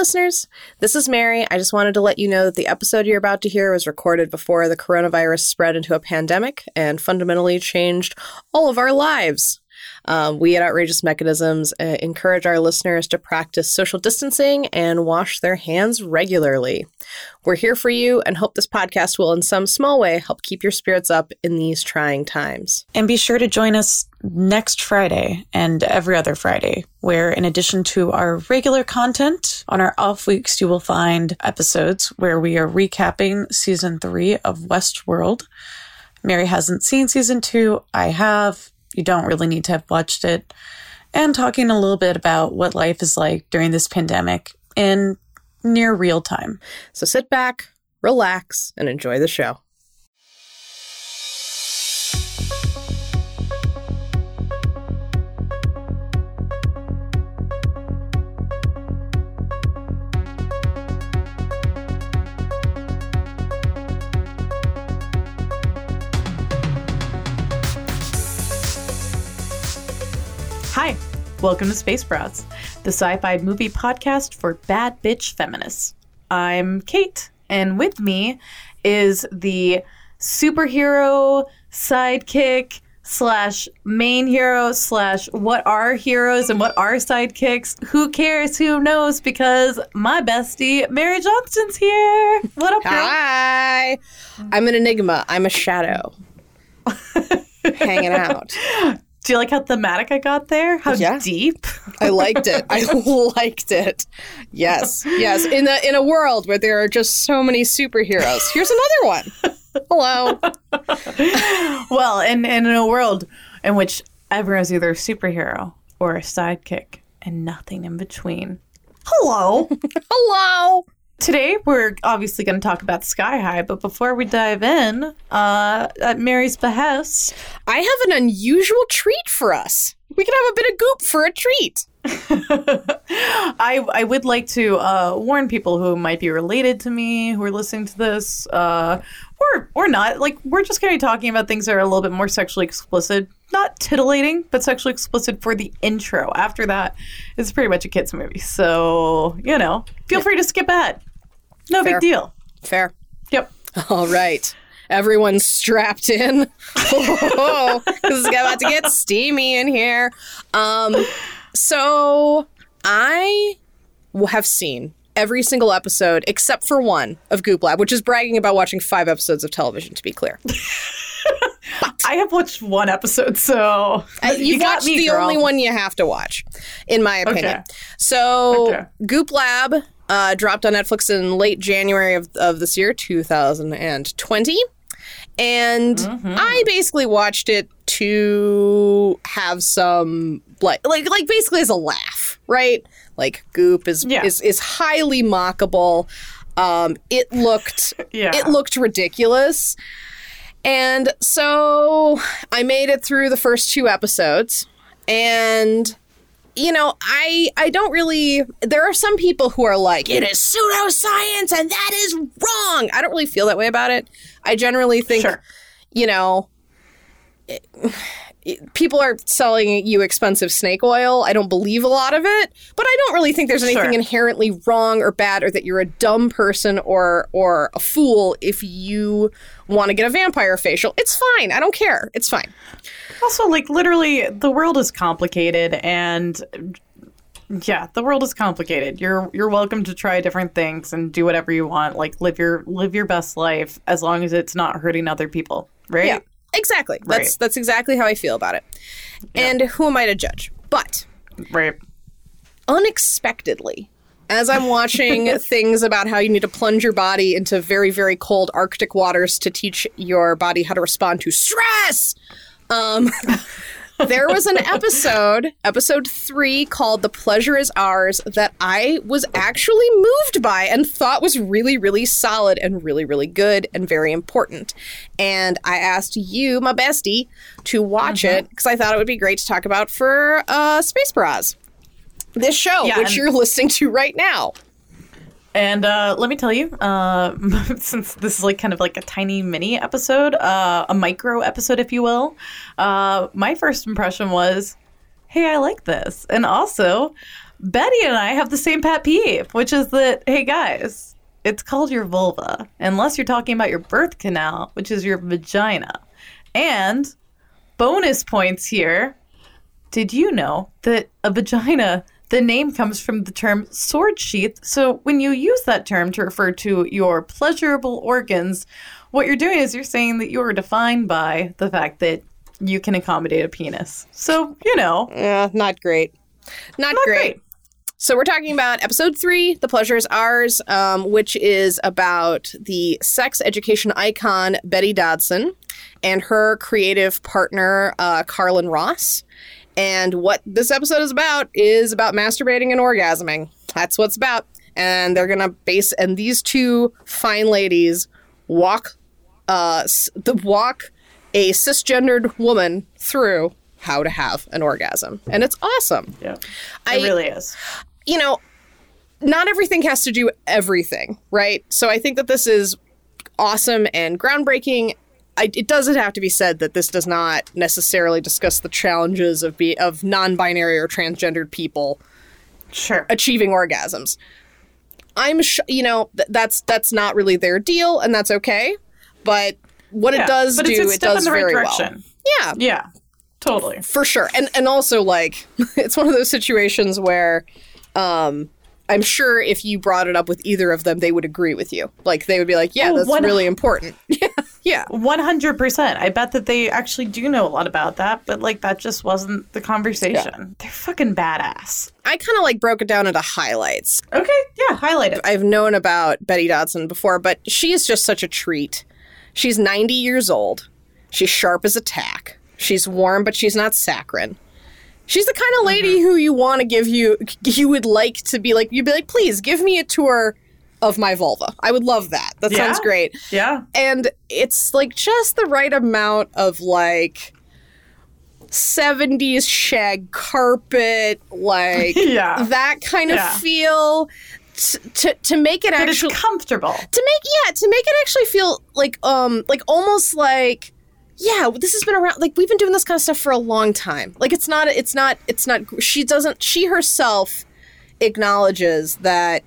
listeners. This is Mary. I just wanted to let you know that the episode you're about to hear was recorded before the coronavirus spread into a pandemic and fundamentally changed all of our lives. Um, we at Outrageous Mechanisms uh, encourage our listeners to practice social distancing and wash their hands regularly. We're here for you and hope this podcast will, in some small way, help keep your spirits up in these trying times. And be sure to join us next Friday and every other Friday, where in addition to our regular content, on our off weeks, you will find episodes where we are recapping season three of Westworld. Mary hasn't seen season two. I have. You don't really need to have watched it. And talking a little bit about what life is like during this pandemic in near real time. So sit back, relax, and enjoy the show. Welcome to Space Bras, the sci fi movie podcast for bad bitch feminists. I'm Kate, and with me is the superhero sidekick slash main hero slash what are heroes and what are sidekicks. Who cares? Who knows? Because my bestie, Mary Johnston's here. What up, girl? Hi. I'm an enigma. I'm a shadow. Hanging out. Do you like how thematic I got there? How Yeah. deep? I liked it. I liked it. Yes. Yes. In a in a world where there are just so many superheroes. Here's another one. Hello. well, and, and in a world in which everyone's either a superhero or a sidekick and nothing in between. Hello. Hello. Today we're obviously going to talk about Sky High, but before we dive in, uh, at Mary's behest, I have an unusual treat for us. We can have a bit of goop for a treat. I I would like to uh, warn people who might be related to me who are listening to this, uh, or or not. Like we're just going to be talking about things that are a little bit more sexually explicit, not titillating, but sexually explicit for the intro. After that, it's pretty much a kids movie. So you know, feel free to skip ahead. No Fair. big deal. Fair. Yep. All right. Everyone's strapped in. Oh, this is about to get steamy in here. Um, so I have seen every single episode except for one of Goop Lab, which is bragging about watching five episodes of television. To be clear, I have watched one episode, so Uh, you got watched me, the girl. only one you have to watch, in my opinion. Okay. So Okay. Goop Lab uh, dropped on Netflix in late January of, of this year, 2020. And Mm-hmm. I basically watched it to have some like like like basically as a laugh, right? Like Goop is Yeah. is is highly mockable. Um, it looked Yeah. it looked ridiculous. And so I made it through the first two episodes and you know, I I don't really there are some people who are like it is pseudoscience and that is wrong. I don't really feel that way about it. I generally think Sure. you know, it- it- people are selling you expensive snake oil. I don't believe a lot of it, but I don't really think there's anything Sure. inherently wrong or bad or that you're a dumb person or or a fool if you want to get a vampire facial. It's fine. I don't care. It's fine. Also, like literally, the world is complicated, and yeah, the world is complicated. You're you're welcome to try different things and do whatever you want. Like live your live your best life as long as it's not hurting other people, right? Yeah, exactly. That's Right. that's exactly how I feel about it. And who am I to judge? But Right. unexpectedly, as I'm watching things about how you need to plunge your body into very, very cold Arctic waters to teach your body how to respond to stress, um, there was an episode, episode three, called The Pleasure Is Ours, that I was actually moved by and thought was really, really solid and really, really good and very important. And I asked you, my bestie, to watch it because I thought it would be great to talk about for uh, Space Bras this show, Yeah, which and- you're listening to right now. And uh, let me tell you, uh, since this is like kind of like a tiny mini episode, uh, a micro episode, if you will, uh, my first impression was, hey, I like this. And also, Betty and I have the same pet peeve, which is that, hey guys, it's called your vulva, unless you're talking about your birth canal, which is your vagina. And bonus points here. Did you know that a vagina, the name comes from the term sword sheath? So when you use that term to refer to your pleasurable organs, what you're doing is you're saying that you are defined by the fact that you can accommodate a penis. So, you know, Yeah, not great. Not, not great. great. So we're talking about episode three, "The Pleasure Is Ours," um, which is about the sex education icon Betty Dodson and her creative partner uh, Carlin Ross. And what this episode is about is about masturbating and orgasming. That's what's about. And they're gonna base and these two fine ladies walk uh, the walk a cisgendered woman through how to have an orgasm, and it's awesome Yeah. It I- really is. you know, not everything has to do everything, right? So I think that this is awesome and groundbreaking. I, it doesn't have to be said that this does not necessarily discuss the challenges of be of non-binary or transgendered people Sure. achieving orgasms. I'm, sh- you know, th- that's that's not really their deal, and that's okay. But what Yeah, it does do, it does right very direction. well. Yeah, Yeah. Totally. for sure and and also like it's one of those situations where um i'm sure if you brought it up with either of them they would agree with you like they would be like yeah Oh, that's really important yeah yeah 100%. I bet that they actually do know a lot about that, but like that just wasn't the conversation. They're fucking badass. i kind of like broke it down into highlights Okay. Yeah. Highlight it. i've known about betty dodson before but she is just such a treat she's 90 years old she's sharp as a tack she's warm but she's not saccharine She's the kind of lady Mm-hmm. who you want to give you, you would like to be like, you'd be like, please give me a tour of my vulva. I would love that. That sounds great. Yeah. And it's like just the right amount of like 70s shag carpet, like Yeah. that kind of Yeah. feel. t- To, to make it actually comfortable. to make yeah to make it actually feel like um like almost like yeah this has been around like we've been doing this kind of stuff for a long time like it's not it's not it's not she doesn't she herself acknowledges that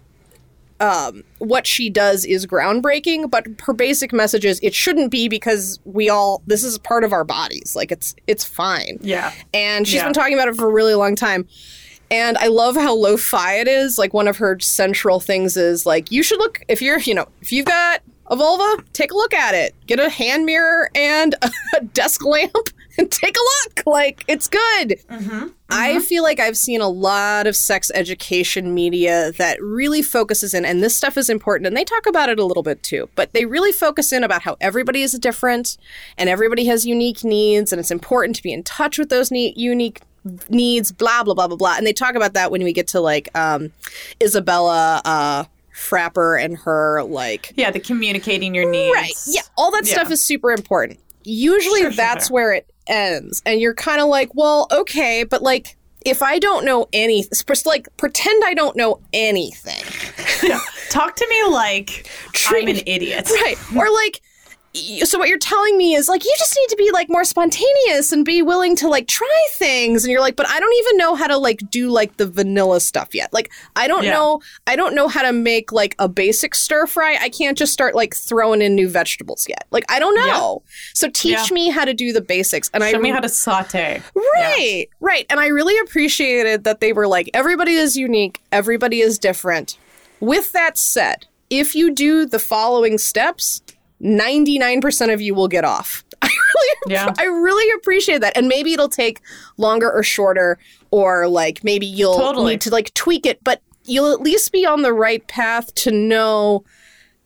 um what she does is groundbreaking but her basic message is it shouldn't be because we all this is part of our bodies like it's it's fine Yeah. and she's Yeah. been talking about it for a really long time. And I love how lo-fi it is. Like one of her central things is like you should look if you're you know if you've got a vulva, take a look at it. Get a hand mirror and a desk lamp and take a look. Like it's good. I feel like I've seen a lot of sex education media that really focuses in, and this stuff is important, and they talk about it a little bit too, but they really focus in about how everybody is different and everybody has unique needs, and it's important to be in touch with those ne- unique needs, blah, blah, blah, blah, blah. And they talk about that when we get to like um, Isabella uh, Frapper and her like Yeah. The communicating your needs. Right. Yeah. All that stuff is super important. Usually Sure, that's sure. where it ends. And you're kind of like, well, okay, but like, if I don't know any, like, pretend I don't know anything. Yeah. Talk to me like Treat- I'm an idiot. Right. or like, so what you're telling me is like you just need to be like more spontaneous and be willing to like try things and you're like but I don't even know how to like do like the vanilla stuff yet. Like I don't Yeah. know I don't know how to make like a basic stir fry. I can't just start like throwing in new vegetables yet. Like I don't know. So teach Yeah. me how to do the basics and Show I me how to saute. Right, right. And I really appreciated that they were like, everybody is unique, everybody is different. With that said, if you do the following steps, 99% of you will get off. I really, Yeah. I really appreciate that. And maybe it'll take longer or shorter, or like maybe you'll Totally. need to like tweak it, but you'll at least be on the right path to know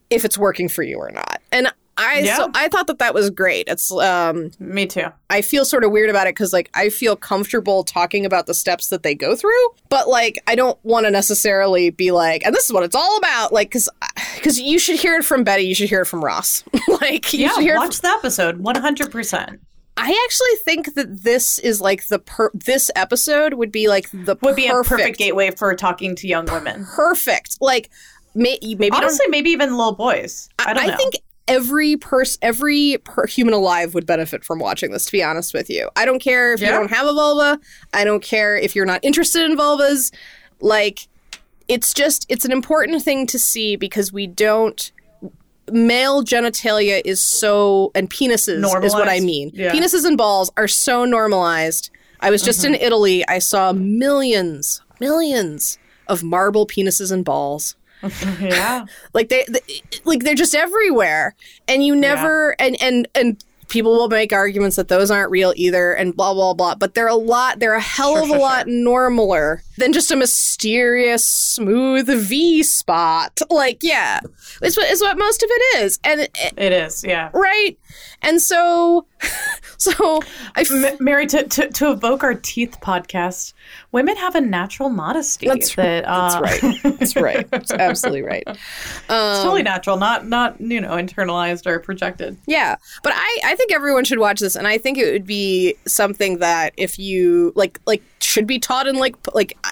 if it's working for you or not. And I Yeah. so I thought that that was great. It's um Me too. I feel sort of weird about it because like I feel comfortable talking about the steps that they go through, but like I don't want to necessarily be like, and this is what it's all about, like because because you should hear it from Betty, you should hear it from Ross, like you Yeah. should hear. Watch the episode 100%. I actually think that this is like the per- this episode would be like the Would be a perfect gateway for talking to young women. perfect like may- maybe Honestly, maybe even little boys. I don't know. think every person, every per- human alive would benefit from watching this. To be honest with you, I don't care if you don't have a vulva. I don't care if you're not interested in vulvas. Like it's just it's an important thing to see because we don't male genitalia is so and penises is what I mean. Yeah. Penises and balls are so normalized. I was just in mm-hmm. Italy. I saw millions, millions of marble penises and balls. Yeah. Like they, they like they're just everywhere. And you never and and and people will make arguments that those aren't real either and blah blah blah, but they're a lot they're a hell Sure, of a sure, lot normaler than just a mysterious smooth V spot. Like yeah. It's what is what most of it is. And it, It is, yeah. right? And so so I f- Mary, to, to, to evoke our teeth podcast, women have a natural modesty. That's- that, uh, that's right. That's right. That's absolutely right. it's totally natural, not not you know internalized or projected. Yeah, but I, I think everyone should watch this, and I think it would be something that if you like like should be taught in like like uh,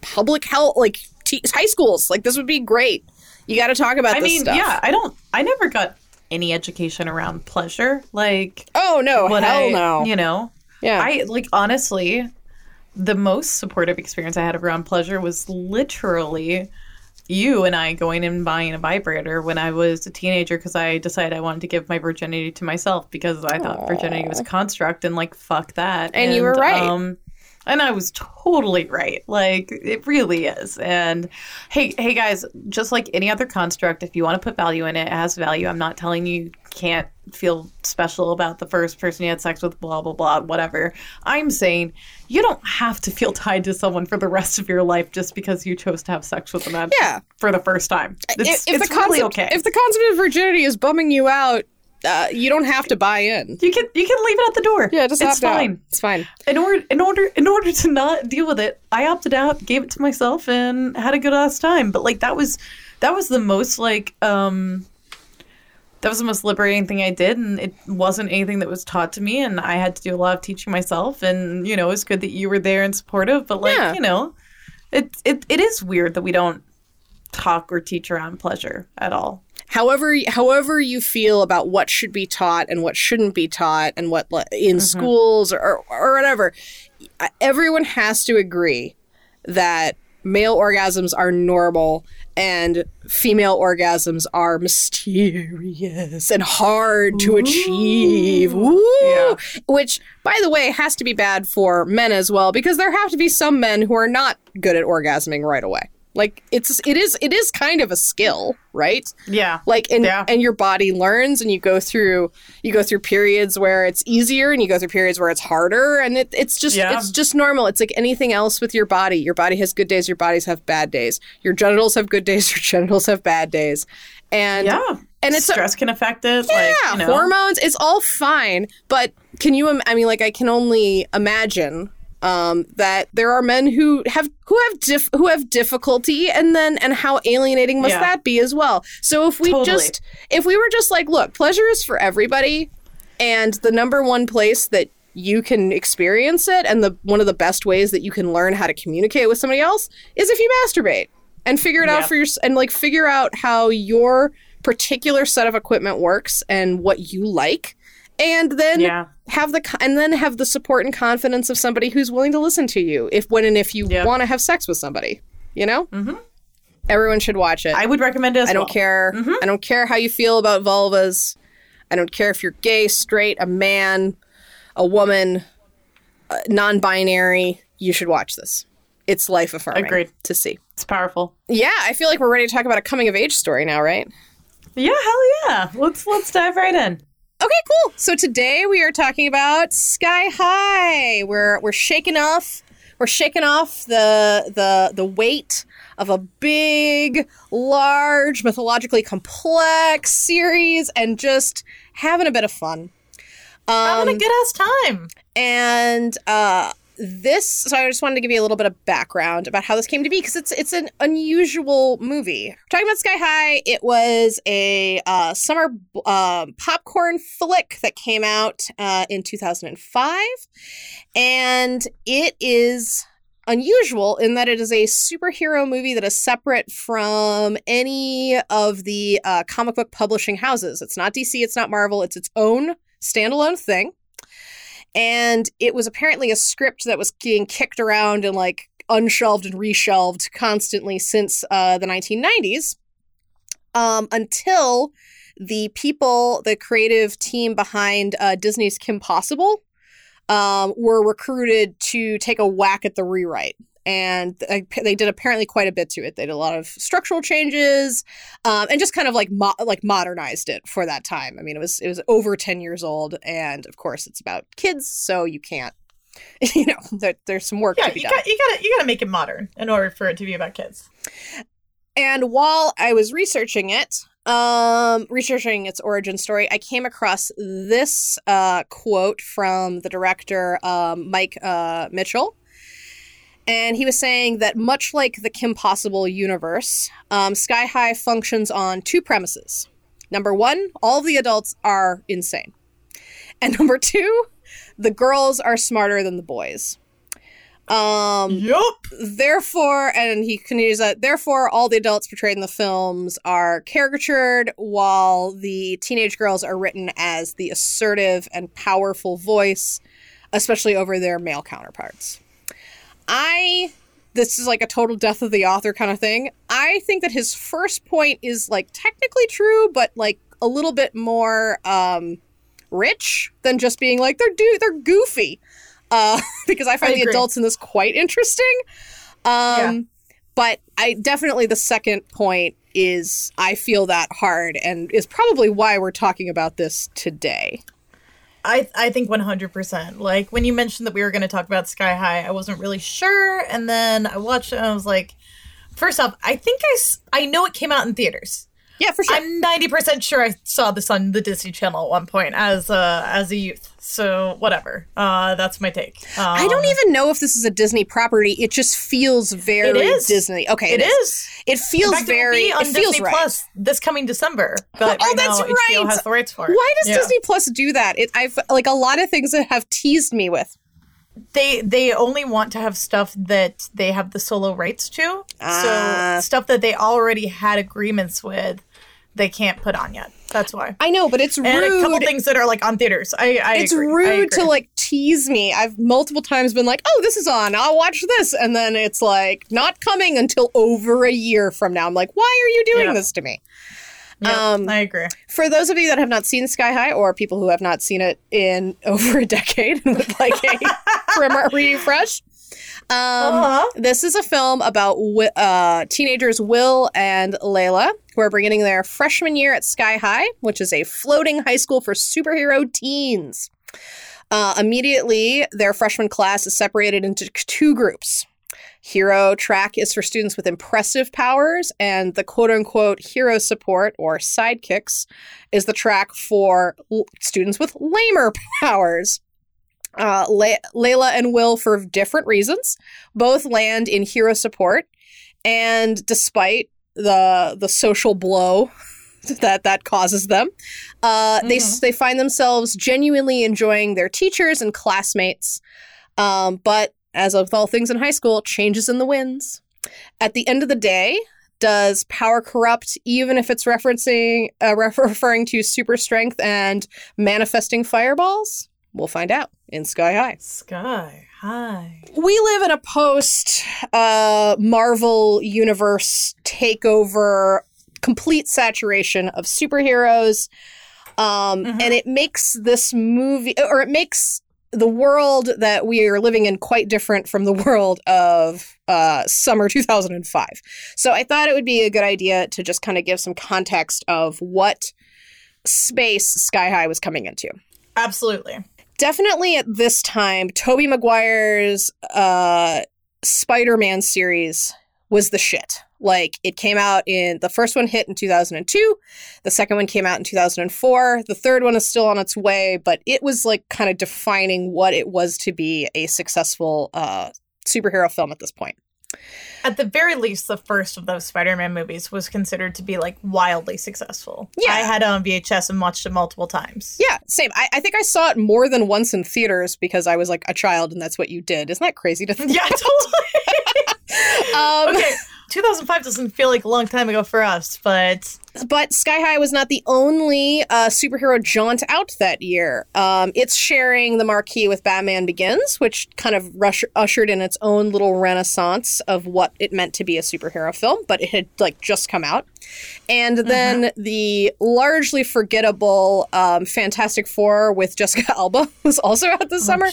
public health like t- high schools. Like this would be great. You got to talk about I this mean, stuff. yeah, I don't. I never got any education around pleasure. Like Oh no, hell I, no. You know, yeah. I like honestly, the most supportive experience I had around pleasure was literally you and I going and buying a vibrator when I was a teenager because I decided I wanted to give my virginity to myself because I thought virginity was a construct and like fuck that. And you were right. Um, and I was totally right. Like it really is. And hey, hey guys, just like any other construct, if you want to put value in it, it has value. I'm not telling you can't feel special about the first person you had sex with, blah blah blah, whatever. I'm saying you don't have to feel tied to someone for the rest of your life just because you chose to have sex with them Yeah. for the first time. It's, if, if it's the concept, really okay. if the concept of virginity is bumming you out, uh, you don't have to buy in. you can you can leave it at the door. Yeah, just it's opt out. fine. It's fine. in order in order in order to not deal with it i opted out gave it to myself and had a good ass time but like that was that was the most like um that was the most liberating thing i did and it wasn't anything that was taught to me and i had to do a lot of teaching myself and you know it's good that you were there and supportive but like Yeah. you know it, it it is weird that we don't talk or teach around pleasure at all however however you feel about what should be taught and what shouldn't be taught and what in mm-hmm. schools or, or or whatever everyone has to agree that male orgasms are normal and female orgasms are mysterious and hard to achieve Woo! Yeah. which by the way has to be bad for men as well because there have to be some men who are not good at orgasming right away like it's it is it is kind of a skill right? Yeah. Like and Yeah. and your body learns and you go through you go through periods where it's easier and you go through periods where it's harder. And it, it's just Yeah. it's just normal. It's like anything else with your body. Your body has good days your bodies have bad days. Your genitals have good days your genitals have bad days. And yeah. and it's a- stress can affect it yeah, like you know. Hormones it's all fine. But can you i mean like i can only imagine um, that there are men who have who have dif- who have difficulty and then and how alienating must Yeah. that be as well so if we Totally. just if we were just like look pleasure is for everybody and the number one place that you can experience it and the one of the best ways that you can learn how to communicate with somebody else is if you masturbate and figure it out for your and like figure out how your particular set of equipment works and what you like and then Yeah. Have the and then have the support and confidence of somebody who's willing to listen to you if when and if you Yeah. want to have sex with somebody you know mm-hmm. everyone should watch it i would recommend it as I don't well. care. I don't care how you feel about vulvas. I don't care if you're gay, straight, a man, a woman, uh, non-binary. You should watch this. It's life affirming Agreed. to see. it's powerful Yeah, I feel like we're ready to talk about a coming of age story now, right? Yeah, hell yeah. Let's let's dive right in. Okay, cool. So today we are talking about Sky High. We're we're shaking off we're shaking off the the the weight of a big, large, mythologically complex series and just having a bit of fun. Having a good ass time. And uh this so I just wanted to give you a little bit of background about how this came to be because it's it's an unusual movie. Talking about Sky High, it was a uh, summer um, popcorn flick that came out uh, in 2005, and it is unusual in that it is a superhero movie that is separate from any of the uh, comic book publishing houses. It's not DC, it's not Marvel, it's its own standalone thing and it was apparently a script that was being kicked around and like unshelved and reshelved constantly since uh, the 1990s um, until the people, the creative team behind uh, Disney's Kim Possible, um, were recruited to take a whack at the rewrite. And they did apparently quite a bit to it. They did a lot of structural changes, um, and just kind of like mo- like modernized it for that time. I mean, it was it was over ten years old, and of course, it's about kids, so you can't you know, there, there's some work yeah, to be you done. Got, you gotta you gotta make it modern in order for it to be about kids. And while I was researching it, um, researching its origin story, I came across this uh, quote from the director um, Mike uh, Mitchell. And he was saying that much like the Kim Possible universe, um, Sky High functions on two premises. Number one, all the adults are insane. And number two, the girls are smarter than the boys. Um, yup. Therefore, and he continues that, therefore, all the adults portrayed in the films are caricatured, while the teenage girls are written as the assertive and powerful voice, especially over their male counterparts. I. This is like a total death of the author kind of thing. I think that his first point is like technically true, but like a little bit more um, rich than just being like they're do they're goofy. Uh, because I find I the adults in this quite interesting. Um, Yeah. But I definitely the second point is I feel that hard and is probably why we're talking about this today. I I think 100%. Like when you mentioned that we were going to talk about Sky High, I wasn't really sure and then I watched it and I was like first off, I think I I know it came out in theaters. Yeah, for sure. I'm 90% sure I saw this on the Disney Channel at one point as a as a youth. So whatever. Uh that's my take. Um, I don't even know if this is a Disney property. It just feels very It is. Disney. Okay, It is. It feels fact, very. it, will It, on feels Disney right. Plus this coming December. But Oh, right that's now, right. HBO has the rights for it. Why does Yeah. Disney Plus do that? It, I've like a lot of things that have teased me with. they they only want to have stuff that they have the solo rights to. Ah. so stuff that they already had agreements with, they can't put on yet. That's why. I know, but it's rude. And a couple things that are like on theaters. I, I it's agree. I rude to like tease me. I've multiple times been like, "Oh, this is on. I'll watch this," and then it's like not coming until over a year from now. I'm like, "Why are you doing Yeah. this to me?" Yep, um, I agree. For those of you that have not seen Sky High, or people who have not seen it in over a decade and would like a primer refresh, um, Uh-huh. this is a film about wi- uh, teenagers Will and Layla, who are beginning their freshman year at Sky High, which is a floating high school for superhero teens. Uh, immediately, their freshman class is separated into two groups. Hero track is for students with impressive powers, and the quote unquote hero support or sidekicks is the track for l- students with lamer powers. Uh, Le- Layla and Will, for different reasons, both land in hero support, and despite the the social blow that that causes them, uh, they Mhm. they find themselves genuinely enjoying their teachers and classmates. Um, but as with all things in high school, changes in the winds. At the end of the day, does power corrupt, even if it's referencing uh, ref- referring to super strength and manifesting fireballs? We'll find out in Sky High. Sky High. We live in a post uh, Marvel universe takeover, complete saturation of superheroes. Um, Mhm. And it makes this movie, or it makes the world that we are living in quite different from the world of uh, summer 2005. So I thought it would be a good idea to just kind of give some context of what space Sky High was coming into Absolutely. Definitely at this time, Tobey Maguire's uh, Spider-Man series was the shit. Like it came out in the first one hit in 2002, the second one came out in 2004, the third one is still on its way, but it was like kind of defining what it was to be a successful uh, superhero film at this point. At the very least, the first of those Spider-Man movies was considered to be like wildly successful. Yeah. I had it on VHS and watched it multiple times. Yeah, same. I, I think I saw it more than once in theaters because I was like a child and that's what you did. Isn't that crazy to think? Yeah, totally. Um, okay, 2005 doesn't feel like a long time ago for us, but But Sky High was not the only uh, superhero jaunt out that year. Um, it's sharing the marquee with Batman Begins, which kind of rush- ushered in its own little renaissance of what it meant to be a superhero film. But it had like just come out, and then the largely forgettable um, Fantastic Four with Jessica Alba was also out this summer.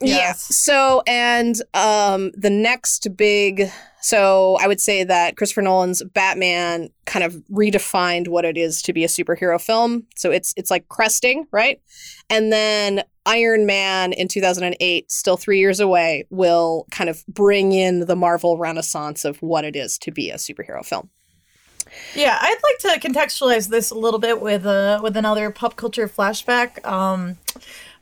Yeah. Yes. So, and um, the next big, so I would say that Christopher Nolan's Batman kind of redefined what it is to be a superhero film. So it's it's like cresting, right? And then Iron Man in 2008, still three years away, will kind of bring in the Marvel renaissance of what it is to be a superhero film. Yeah, I'd like to contextualize this a little bit with uh, with another pop culture flashback. Um,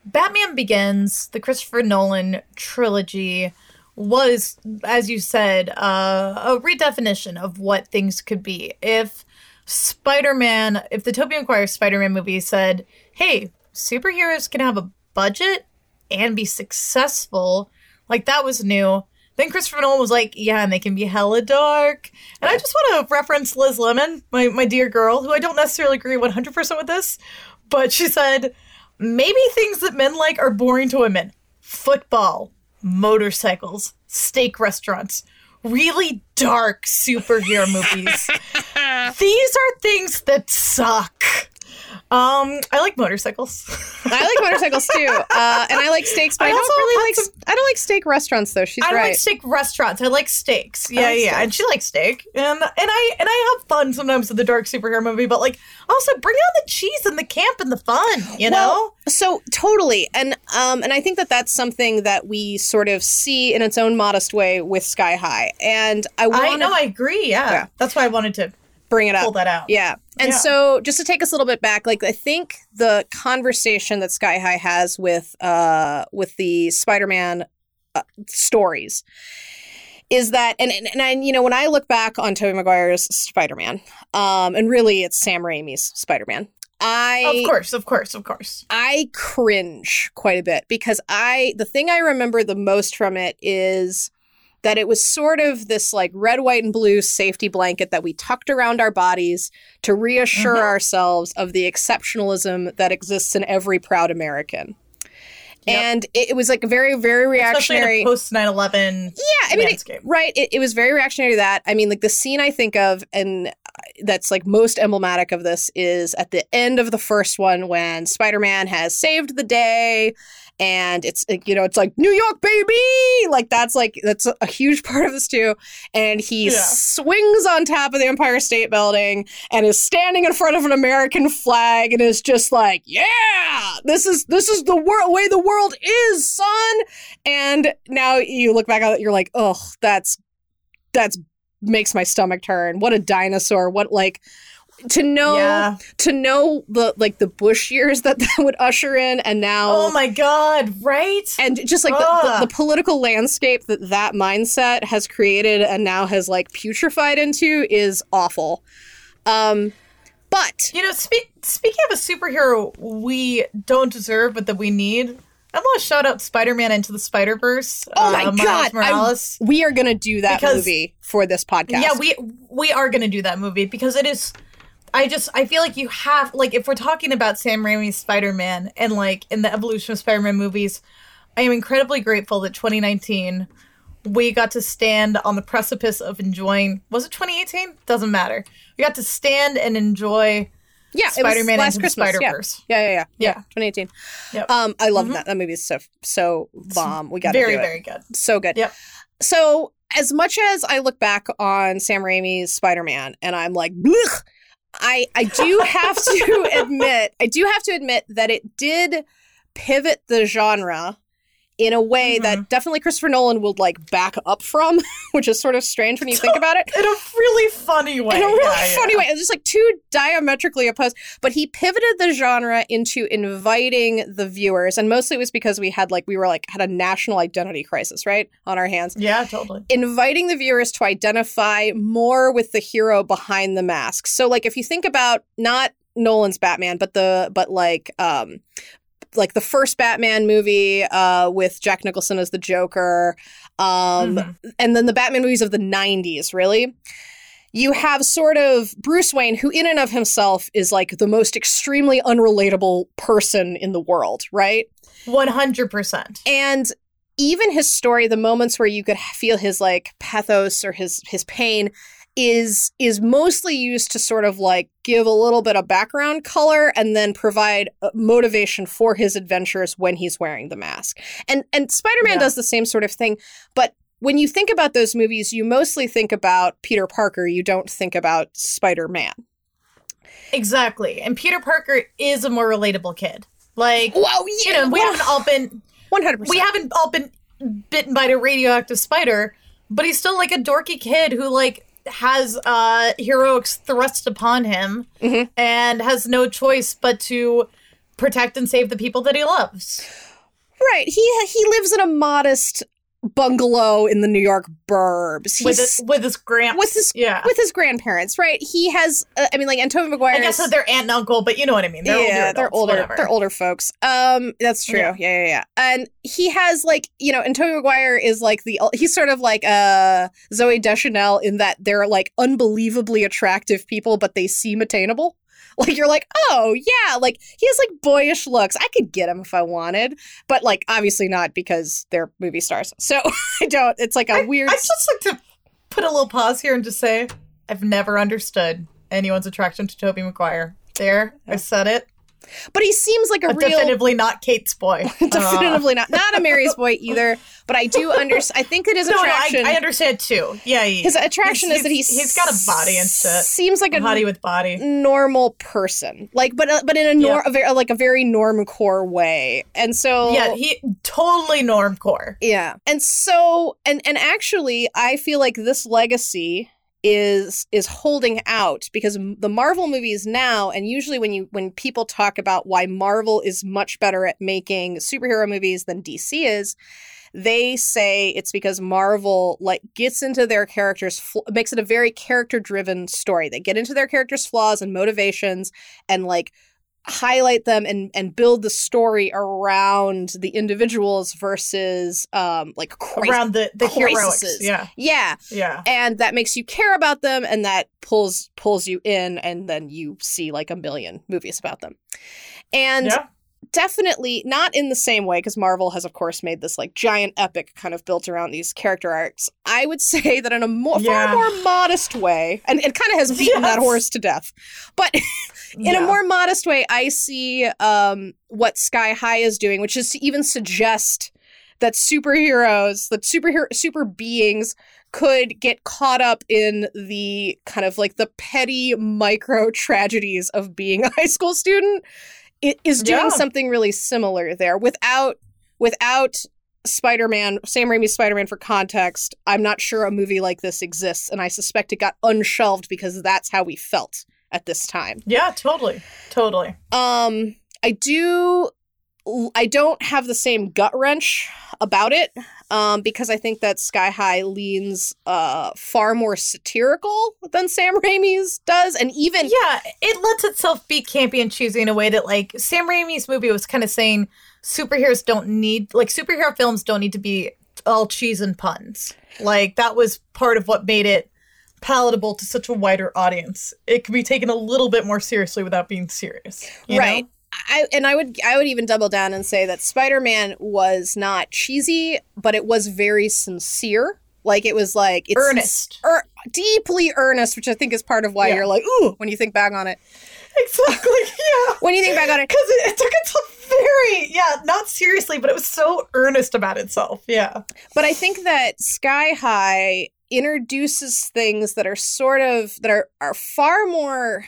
Batman Begins, the Christopher Nolan trilogy, was, as you said, uh, a redefinition of what things could be. If Spider Man, if the Tobey Maguire Spider Man movie said, "Hey, superheroes can have a budget and be successful," like that was new. Then Christopher Nolan was like, yeah, and they can be hella dark. And I just want to reference Liz Lemon, my, my dear girl, who I don't necessarily agree 100% with this, but she said, maybe things that men like are boring to women football, motorcycles, steak restaurants, really dark superhero movies. These are things that suck. Um, I like motorcycles. I like motorcycles too, uh, and I like steaks, but I, I don't really like. I don't like steak restaurants though. She's I right. like steak restaurants. I like steaks. Yeah, like yeah. And she likes steak. And and I and I fun sometimes with the dark superhero movie, but like also bring on the cheese and the camp and the fun, you know? Well, so totally, and um, and I think that that's something that we sort of see in its own modest way with Sky High, and I I know, I agree, yeah. Yeah. That's why I wanted to bring it up. pull that out. Yeah. And Yeah. so just to take us a little bit back, like I think the conversation that Sky High has with uh with the Spider-Man uh, stories is that and, and and I you know when I look back on Tobey Maguire's Spider-Man, um and really it's Sam Raimi's Spider-Man. I Of course, of course, of course. I cringe quite a bit because I the thing I remember the most from it is that it was sort of this like red, white, and blue safety blanket that we tucked around our bodies to reassure Mhm. ourselves of the exceptionalism that exists in every proud American. Yep. And it, it was like very, very reactionary. post 9 11 Yeah, I mean, it, right. It, it was very reactionary to that. I mean, like the scene I think of, and uh, that's like most emblematic of this is at the end of the first one when Spider Man has saved the day. And it's you know it's like New York baby like that's like that's a huge part of this too and he Yeah. swings on top of the Empire State Building and is standing in front of an American flag and is just like yeah this is this is the wor- way the world is son and now you look back on it, you're like, oh, that's that's makes my stomach turn. What a dinosaur. What like to know Yeah. to know the like the Bush years that that would usher in, and now Oh my god, right? and just like the, the, the political landscape that that mindset has created and now has like putrefied into is awful. Um, but You know, speak, speaking of a superhero we don't deserve, but that we need, I want to shout out Spider Man Into the Spider Verse. oh my god, I- Morales. we are gonna do that Because- movie for this podcast. Yeah, we we are gonna do that movie because it is. I just I feel like you have like if we're talking about Sam Raimi's Spider Man and like in the evolution of Spider Man movies, I am incredibly grateful that 2019 we got to stand on the precipice of enjoying. Was it 2018? Doesn't matter. We got to stand and enjoy. yeah, Spider-Man last Christmas. yeah. Spider-Verse. Yeah, yeah, yeah, yeah. Yeah. 2018. Yep. Um, I love Mhm. that. That movie is so so bomb. We got very do it. very good. so good. Yep. So as much as I look back on Sam Raimi's Spider-Man and I'm like, Blech, I I do have to admit, I do have to admit that it did pivot the genre in a way that definitely Christopher Nolan would like back up from, which is sort of strange when you think about it. In a really funny way. In a really Yeah, funny yeah. way. It's just like two diametrically opposed. But he pivoted the genre into inviting the viewers. And mostly it was because we had like, we were like, had a national identity crisis, right? On our hands. Yeah, totally. Inviting the viewers to identify more with the hero behind the mask. So, like, if you think about not Nolan's Batman, but the, but like, um, like the first Batman movie uh, with Jack Nicholson as the Joker, Um, Mhm. and then the Batman movies of the 90s, really. You have sort of Bruce Wayne, who in and of himself is like the most extremely unrelatable person in the world, right? One hundred percent. And even his story, the moments where you could feel his like pathos or his his pain is is mostly used to sort of like give a little bit of background color and then provide uh, motivation for his adventures when he's wearing the mask. And and Spider-Man Yeah. does the same sort of thing, but when you think about those movies, you mostly think about Peter Parker, you don't think about Spider-Man. Exactly. And Peter Parker is a more relatable kid. Like Wow, you know, we haven't all been 100%. we haven't all been bitten by a radioactive spider, but he's still like a dorky kid who like has uh heroics thrust upon him Mhm. and has no choice but to protect and save the people that he loves. Right. He he lives in a modest bungalow in the New York burbs. With his, with his gramps. with his yeah. with his grandparents, right? He has uh, I mean like and Tobey Maguire I guess they're aunt and uncle, but you know what I mean. They're older. yeah, they're adults, older. whatever. They're older folks. Um, that's true. Yeah. Yeah. yeah, yeah, And he has like you know, and Tobey Maguire is like the he's sort of like uh Zooey Deschanel in that they're like unbelievably attractive people, but they seem attainable. Like you're like, oh yeah, like he has like boyish looks. I could get him if I wanted, but like obviously not because they're movie stars. So I don't. It's like a weird. I'd just like to put a little pause here and just say I've never understood anyone's attraction to Tobey Maguire. There, I said it. But he seems like a But real. definitively not Kate's boy. Definitively not not a Mary's boy either. But I do understand. I think that his no, no, attraction. I, I understand too. Yeah, he, his attraction is that he's he's got a body and shit. Seems like a body with body. normal person, like but uh, but in a nor a very, like a very normcore way, and so Yeah, he totally normcore. yeah, and so and and actually, I feel like this legacy is is holding out because the Marvel movies now and usually when you when people talk about why Marvel is much better at making superhero movies than DC is they say it's because Marvel like gets into their characters fl- makes it a very character driven story. They get into their characters flaws and motivations and like highlight them and and build the story around the individuals versus um like cris- Around the, the heroics. Yeah, yeah yeah. and that makes you care about them and that pulls pulls you in and then you see like a million movies about them and yeah. Definitely not in the same way because marvel has of course made this like giant epic kind of built around these character arcs. I would say that in a more Yeah. far more modest way and it kind of has beaten that horse to death but in a more modest way i see um, what sky high is doing which is to even suggest that superheroes that superhero super beings could get caught up in the kind of like the petty micro tragedies of being a high school student it is doing Yeah. something really similar there without without Spider-Man, Sam Raimi's Spider-Man for context, I'm not sure a movie like this exists and I suspect it got unshelved because that's how we felt at this time. Yeah, totally. Totally. Um I do I don't have the same gut wrench about it um, because I think that Sky High leans uh, far more satirical than Sam Raimi's does, and even Yeah, it lets itself be campy and cheesy in a way that, like, Sam Raimi's movie was kind of saying superheroes don't need, like, superhero films don't need to be all cheese and puns. Like, that was part of what made it palatable to such a wider audience. It could be taken a little bit more seriously without being serious. right. know? I, and I would I would even double down and say that Spider-Man was not cheesy, but it was very sincere. Like it was like it's Earnest. er, deeply earnest, which I think is part of why Yeah. you're like ooh when you think back on it. Exactly. Yeah. When you think back on it, Because it, it took itself very, yeah, not seriously, but it was so earnest about itself. Yeah. But I think that Sky High introduces things that are sort of that are are far more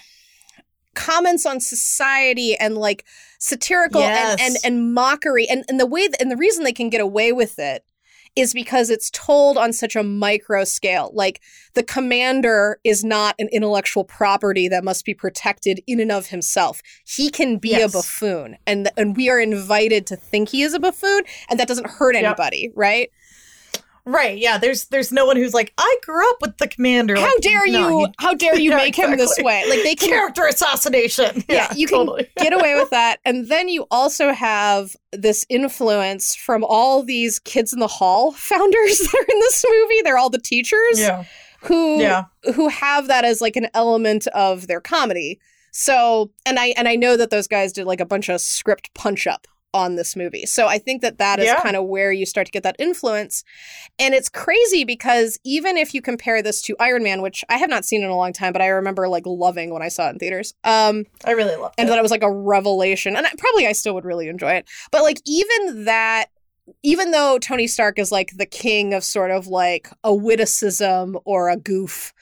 comments on society and like satirical Yes. and, and and mockery and and the way and the reason they can get away with it is because it's told on such a micro scale like the commander is not an intellectual property that must be protected in and of himself he can be Yes. a buffoon and and we are invited to think he is a buffoon and that doesn't hurt Yep. anybody right Right, yeah. There's there's no one who's like, I grew up with the commander. How Like, dare no, you? How dare you Yeah, make him this way? Like they can character assassination. yeah, you can totally. get away with that. And then you also have this influence from all these kids in the hall founders that are in this movie. They're all the teachers Yeah. who Yeah. who have that as like an element of their comedy. So, and I and I know that those guys did like a bunch of script punch up on this movie. So I think that that is Yeah. kind of where you start to get that influence. And it's crazy because even if you compare this to Iron Man, which I have not seen in a long time, but I remember like loving when I saw it in theaters. Um I really love and it. that it was like a revelation and I, probably i still would really enjoy it but like even that even though tony stark is like the king of sort of like a witticism or a goof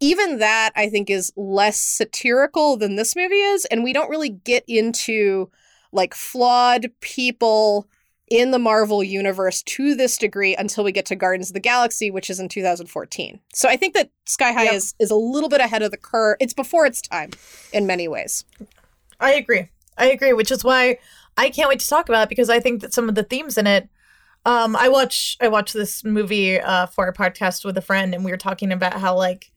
even that i think is less satirical than this movie is and we don't really get into like flawed people in the Marvel universe to this degree until we get to Guardians of the Galaxy, which is in 2014. So I think that Sky High Yep. is is a little bit ahead of the curve. It's before its time in many ways. I agree. I agree, which is why I can't wait to talk about it because I think that some of the themes in it. Um, I watch I watched this movie uh, for a podcast with a friend, and we were talking about how like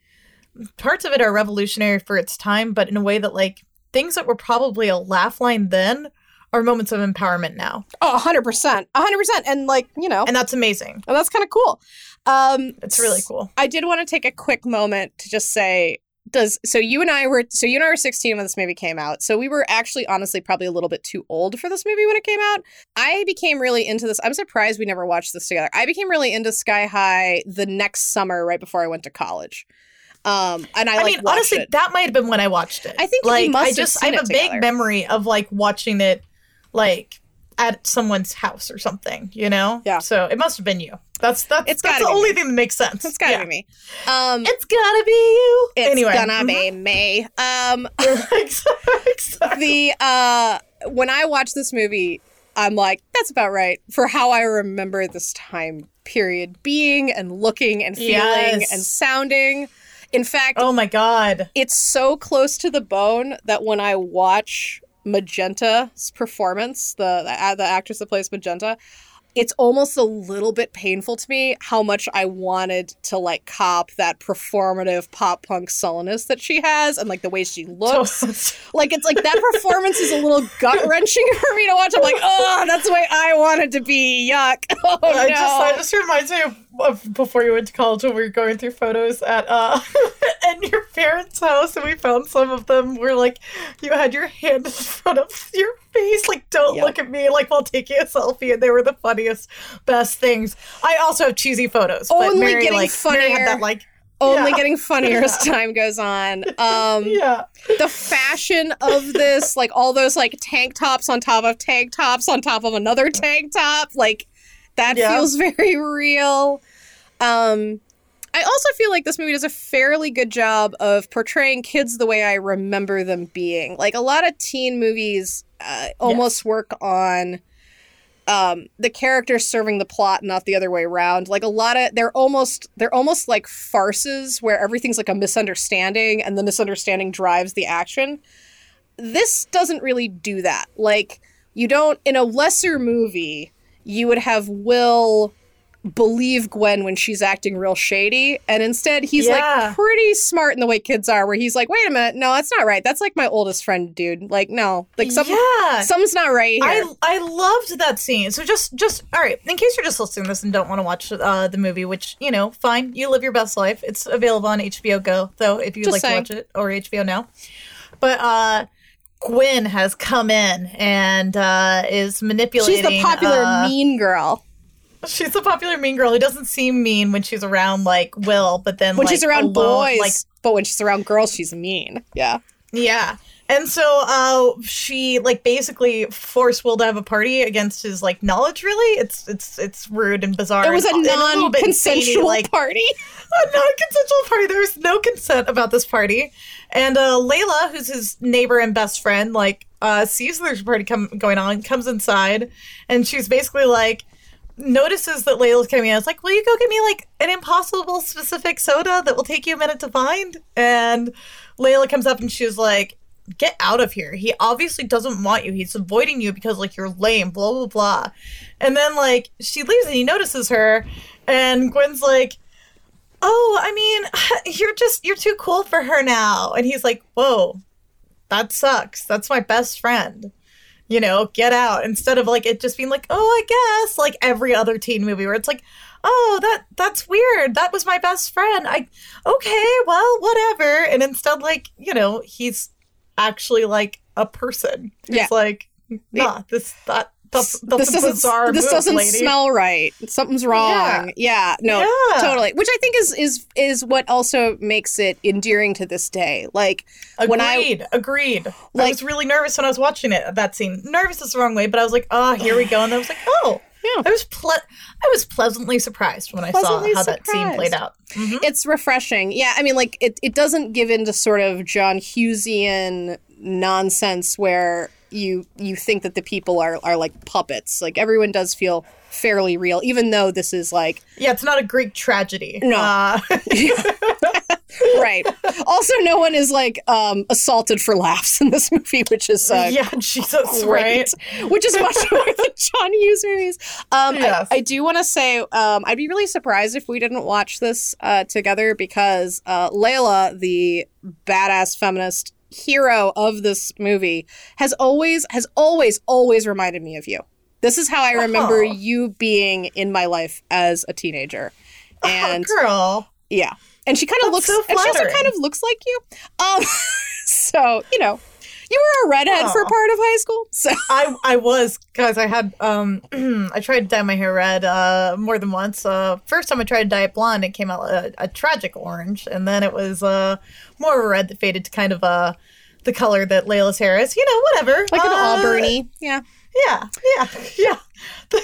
parts of it are revolutionary for its time, but in a way that like things that were probably a laugh line then are moments of empowerment now, Oh, 100%. 100%. And like, you know, and that's amazing. and that's kind of cool. Um It's really cool. I did want to take a quick moment to just say does so you and I were so you and I were 16 when this movie came out. So we were actually honestly probably a little bit too old for this movie when it came out. I became really into this. I'm surprised we never watched this together. I became really into Sky High the next summer right before I went to college. Um and I, I, like mean, honestly, it. that might have been when I watched it. I think we like must I have just I have a together. memory of like watching it like at someone's house or something, you know? Yeah. So it must have been you. That's that's It's that's the only me. thing that makes sense. It's gotta Yeah. be me. Um It's gotta be you. it's anyway. gonna be me. Um exactly. the uh when I watch this movie, I'm like, that's about right for how I remember this time period being and looking and feeling Yes. and sounding. In fact, Oh my god. it's so close to the bone that when I watch Magenta's performance, the the, the actress that plays Magenta, it's almost a little bit painful to me how much I wanted to like cop that performative pop punk sullenness that she has and like the way she looks. Like it's like that performance is a little gut wrenching for me to watch. I'm like, oh, that's the way I wanted to be. Yuck. Oh no. I just that just reminds me of before you went to college when we were going through photos at uh at your parents' house and we found some of them where like you had your hand in front of your face, like don't Yeah. look at me, like while taking a selfie, and they were the funniest, best things. I also have cheesy photos. but Only Mary, getting like, Mary had funnier. that like Only yeah. getting funnier as time goes on. Um, yeah. the fashion of this, like all those like tank tops on top of tank tops on top of another tank top, like that Yeah. feels very real. Um I also feel like this movie does a fairly good job of portraying kids the way I remember them being. Like a lot of teen movies uh, almost work on um the characters serving the plot not the other way around. Like a lot of they're almost they're almost like farces where everything's like a misunderstanding and the misunderstanding drives the action. This doesn't really do that. Like you don't in a lesser movie you would have will believe Gwen when she's acting real shady and instead he's Yeah. like pretty smart in the way kids are where he's like wait a minute no that's not right that's like my oldest friend dude like no like something yeah. something's not right here I I loved that scene. So just just all right. In case you're just listening to this and don't want to watch uh, the movie, which you know, fine. You live your best life. It's available on HBO Go, though, if you'd Just like saying. to watch it, or HBO Now. But uh, Gwen has come in and uh, is manipulating. she's the popular uh, mean girl She's the popular mean girl who doesn't seem mean when she's around like Will, but then when like, she's around alone, boys like but when she's around girls she's mean yeah Yeah. And so uh she like basically forced Will to have a party against his like knowledge really. It's it's it's rude and bizarre. it was a and, and little bit non-consensual like party a non-consensual party. There was no consent about this party. And uh Layla, who's his neighbor and best friend, like uh sees there's a party come going on, comes inside, and she's basically like notices that Layla's coming in. It's like, will you go get me like an impossible specific soda that will take you a minute to find? And Layla comes up and she's like, get out of here. He obviously doesn't want you. He's avoiding you because like you're lame, blah blah blah. And then like she leaves and he notices her and Gwen's like, "Oh, I mean, you're just you're too cool for her now." And he's like, "Whoa. That sucks. That's my best friend." You know, get out instead of like it just being like, "Oh, I guess," like every other teen movie where it's like, "Oh, that that's weird. That was my best friend." I okay, well, whatever. And instead like, you know, he's actually like a person. He's Yeah. like, "Nah, this that that's, that's this doesn't bizarre this move, doesn't lady. smell right. Something's wrong. Yeah, no, Yeah. totally. Which I think is is is what also makes it endearing to this day. Like when I Agreed. agreed. I Like- was really nervous when I was watching it. That scene. Nervous is the wrong way, but I was like, "Oh, here we go." And I was like, "Oh." Yeah. I was ple- I was pleasantly surprised when I saw how that scene played surprised. out. Mhm. it's refreshing. Yeah, I mean, like it, it doesn't give into sort of John Hughesian nonsense where you you think that the people are are like puppets. Like everyone does feel fairly real, even though this is like Yeah, it's not a Greek tragedy. No. Uh, right. also, no one is like um, assaulted for laughs in this movie, which is uh, yeah, Jesus, great, right? which is much more than John Hughes movies. Um, Yes. I, I do want to say um, I'd be really surprised if we didn't watch this uh, together because uh, Layla, the badass feminist hero of this movie, has always has always always reminded me of you. This is how I remember Oh. you being in my life as a teenager, and oh, girl. yeah, and she kind of looks. So and she also kind of looks like you. Um, so you know, you were a redhead for part of high school. So I I was because I had um I tried to dye my hair red uh more than once. Uh, first time I tried to dye it blonde, it came out a, a tragic orange, and then it was uh more of a red that faded to kind of uh the color that Layla's hair is. You know, whatever, like an Uh, auburny, yeah. Yeah, yeah, yeah.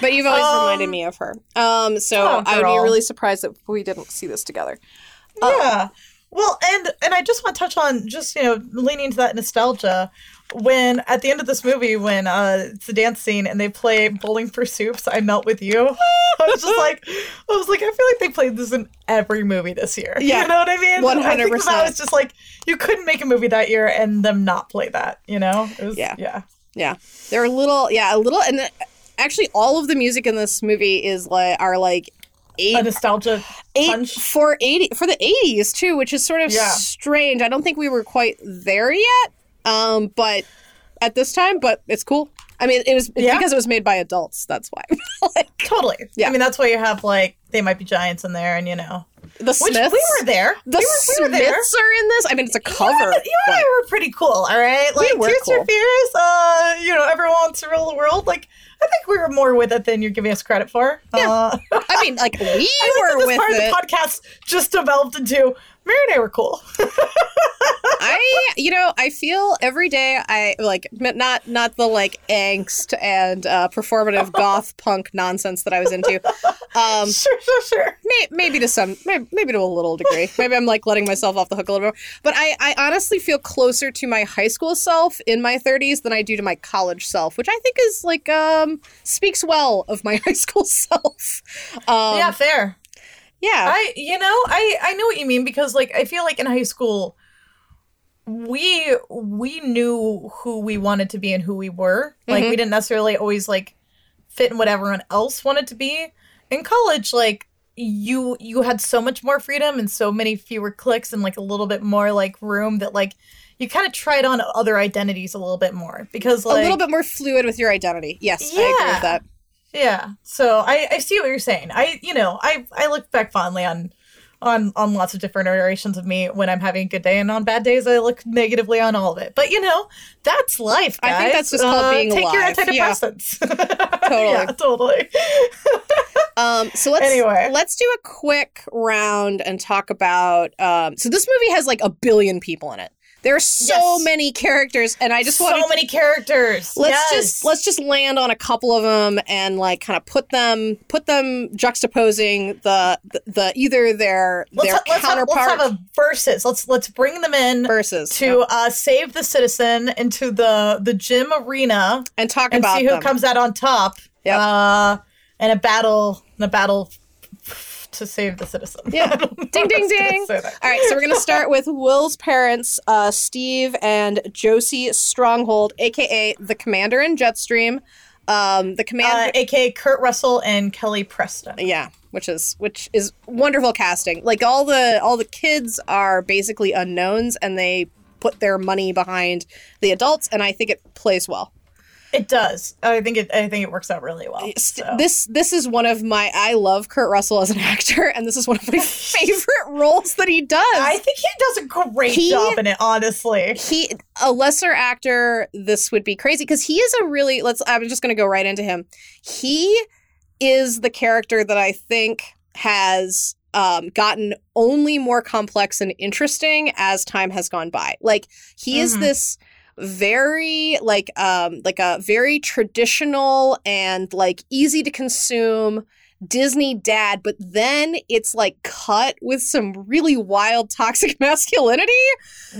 But you've always Um, reminded me of her. Um, so oh, I would be really surprised if we didn't see this together. yeah. Well, and and I just want to touch on just you know leaning to that nostalgia when at the end of this movie when uh it's the dance scene and they play Bowling for Soup's i melt with you i was just like i was like i feel like they played this in every movie this year Yeah. you know what i mean I think that 100%. that was just like you couldn't make a movie that year and them not play that you know it was Yeah. yeah Yeah, they're a little, yeah, a little, and the, actually, all of the music in this movie is like are like eight a nostalgia eight punch for eighty for the eighties too, which is sort of Yeah. strange. I don't think we were quite there yet, um, but at this time, but it's cool. I mean, it was Yeah. because it was made by adults. That's why. like totally Yeah. i mean that's why you have like they might be giants in there and you know the which Smiths. we were there The we were, we were there Smiths are in this. I mean, it's a cover. You and, you and I were pretty cool, all right? Like, were Tears cool. for Fears, uh, you know, everyone wants to rule the world. Like, I think we were more with it than you're giving us credit for. Yeah. Uh, I mean, like we I were this with part it. of the podcast just developed into Mary and I were cool. I, you know, I feel every day I like not not the like angst and uh, performative goth punk nonsense that I was into. Um, sure, sure, sure. may, maybe to some, maybe, maybe to a little degree. Maybe I'm like letting myself off the hook a little bit. But I, I honestly feel closer to my high school self in my 30s than I do to my college self, which I think is like um speaks well of my high school self. Um, yeah, fair. Yeah, I, you know, I, I know what you mean because, like, I feel like in high school, we we knew who we wanted to be and who we were. Like, Mhm. we didn't necessarily always like fit in what everyone else wanted to be. In college, like you you had so much more freedom and so many fewer clicks and like a little bit more like room that like you kind of tried on other identities a little bit more because like a little bit more fluid with your identity. Yes, I agree with that. Yeah. So I I see what you're saying. I you know I I look back fondly on on on lots of different iterations of me when I'm having a good day, and on bad days I look negatively on all of it. But you know that's life. I think guys. that's just called Uh, being take your alive. Yeah. antidepressants. Totally. yeah, totally. Um, so let's Anyway. let's do a quick round and talk about. Um, so this movie has like a billion people in it. There are so Yes. many characters, and I just so want many characters. let's Yes. just let's just land on a couple of them and like kind of put them put them juxtaposing the the, the either their let's, their ha- let's, have, counterpart let's have a versus. Let's let's bring them in versus to uh, save the citizen into the the gym arena and talk and about see who them. comes out on top. Yep. Uh, in a battle, in a battle to save the citizen. Yeah. ding, ding, ding. All right, so we're going to start with Will's parents, uh, Steve and Josie Stronghold, aka the commander in Jetstream. Um, the commander, uh, aka Kurt Russell and Kelly Preston. Yeah, which is which is wonderful casting. Like all the all the kids are basically unknowns, and they put their money behind the adults, and I think it plays well. It does. I think it. I think it works out really well. So. This this is one of my. I love Kurt Russell as an actor, and this is one of my favorite roles that he does. I think he does a great he, job in it. Honestly, he a lesser actor. This would be crazy because he is a really. Let's. I'm just going to go right into him. He is the character that I think has um, gotten only more complex and interesting as time has gone by. Like he mm-hmm. is this very like um like a very traditional and like easy to consume Disney dad, but then it's like cut with some really wild toxic masculinity.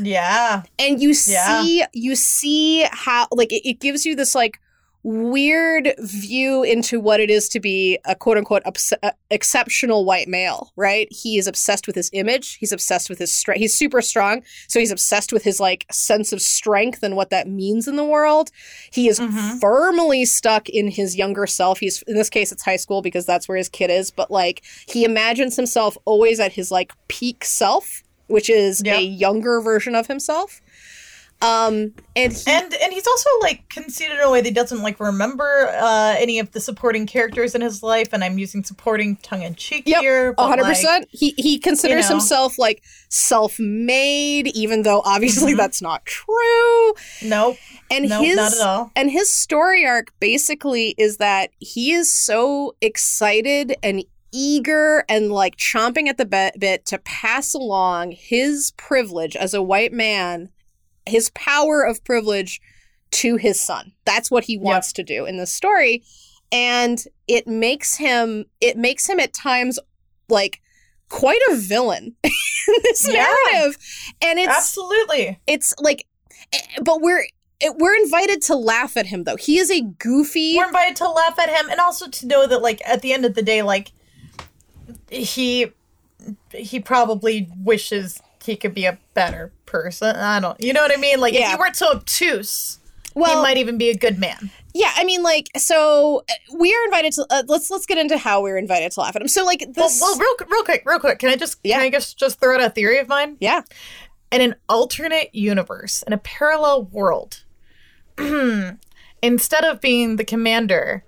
Yeah. And you see yeah. you see how like it, it gives you this like weird view into what it is to be a quote unquote ups- uh, exceptional white male, right? He is obsessed with his image. He's obsessed with his strength. He's super strong. So he's obsessed with his like sense of strength and what that means in the world. He is mm-hmm. firmly stuck in his younger self. He's, in this case, it's high school because that's where his kid is, but like he imagines himself always at his like peak self, which is yep. a younger version of himself. Um, and he, and and he's also like conceited in a way that he doesn't like remember uh, any of the supporting characters in his life, and I'm using supporting tongue in cheek yep, here. One hundred percent. He he considers you know. himself like self made, even though obviously mm-hmm. that's not true. Nope. And nope, his not at all. and his story arc basically is that he is so excited and eager and like chomping at the bit to pass along his privilege as a white man his power of privilege to his son. That's what he wants yep. to do in this story. And it makes him it makes him at times like quite a villain in this yeah. narrative. And it's Absolutely. It's like eh, but we're we're invited to laugh at him though. He is a goofy We're invited to laugh at him and also to know that like at the end of the day like he he probably wishes he could be a better person. I don't, you know what I mean? Like, yeah. if you weren't so obtuse, well, he might even be a good man. Yeah, I mean, like, so uh, we are invited to. Uh, let's let's get into how we are invited to laugh at him. So, like, this. Well, well, real real quick, real quick. Can I just yeah. can I just just throw out a theory of mine? Yeah. In an alternate universe, in a parallel world, instead of being the commander,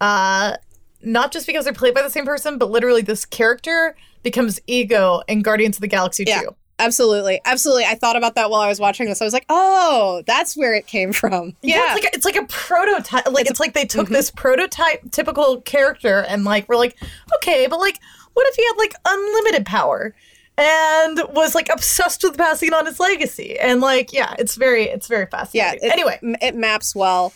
uh, not just because they're played by the same person, but literally this character becomes ego in Guardians of the Galaxy yeah. 2. Absolutely, absolutely. I thought about that while I was watching this. I was like, "Oh, that's where it came from." Yeah, yeah it's like a, it's like a prototype. Like it's, it's like they took mm-hmm. this prototype typical character and like we're like, okay, but like, what if he had like unlimited power and was like obsessed with passing on his legacy? And like, yeah, it's very, it's very fascinating. Yeah. It, anyway, it maps well.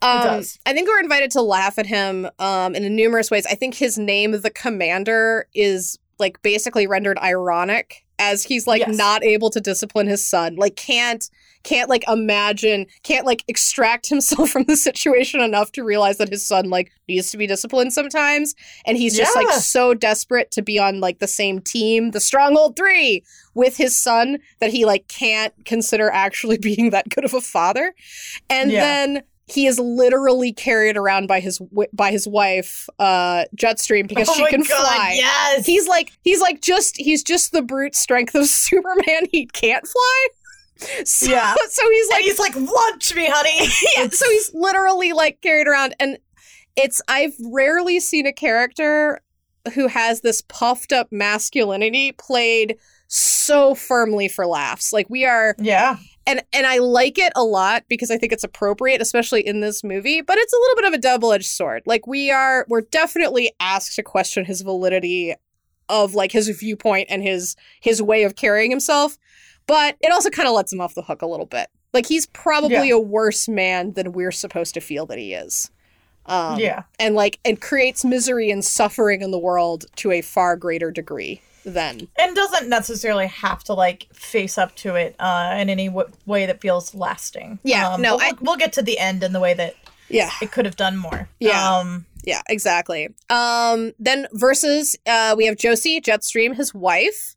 Um, I think we're invited to laugh at him um, in numerous ways. I think his name, the Commander, is like basically rendered ironic as he's like yes. not able to discipline his son like can't can't like imagine can't like extract himself from the situation enough to realize that his son like needs to be disciplined sometimes and he's just yeah. like so desperate to be on like the same team the stronghold 3 with his son that he like can't consider actually being that good of a father and yeah. then he is literally carried around by his by his wife uh jetstream because oh she can God, fly. yes. He's like he's like just he's just the brute strength of superman. He can't fly? So, yeah. so he's like and he's like launch me honey. Yeah so he's literally like carried around. And it's i've rarely seen a character who has this puffed up masculinity played so firmly for laughs. Like we are yeah and and I like it a lot because I think it's appropriate, especially in this movie. But it's a little bit of a double edged sword. Like we are, we're definitely asked to question his validity of like his viewpoint and his his way of carrying himself. But it also kind of lets him off the hook a little bit. Like he's probably yeah. a worse man than we're supposed to feel that he is. Um, yeah, and like it creates misery and suffering in the world to a far greater degree then and doesn't necessarily have to like face up to it uh, in any w- way that feels lasting yeah um, no we'll, I, we'll get to the end in the way that yeah it could have done more yeah um Yeah, exactly. Um, then versus uh, we have Josie Jetstream, his wife.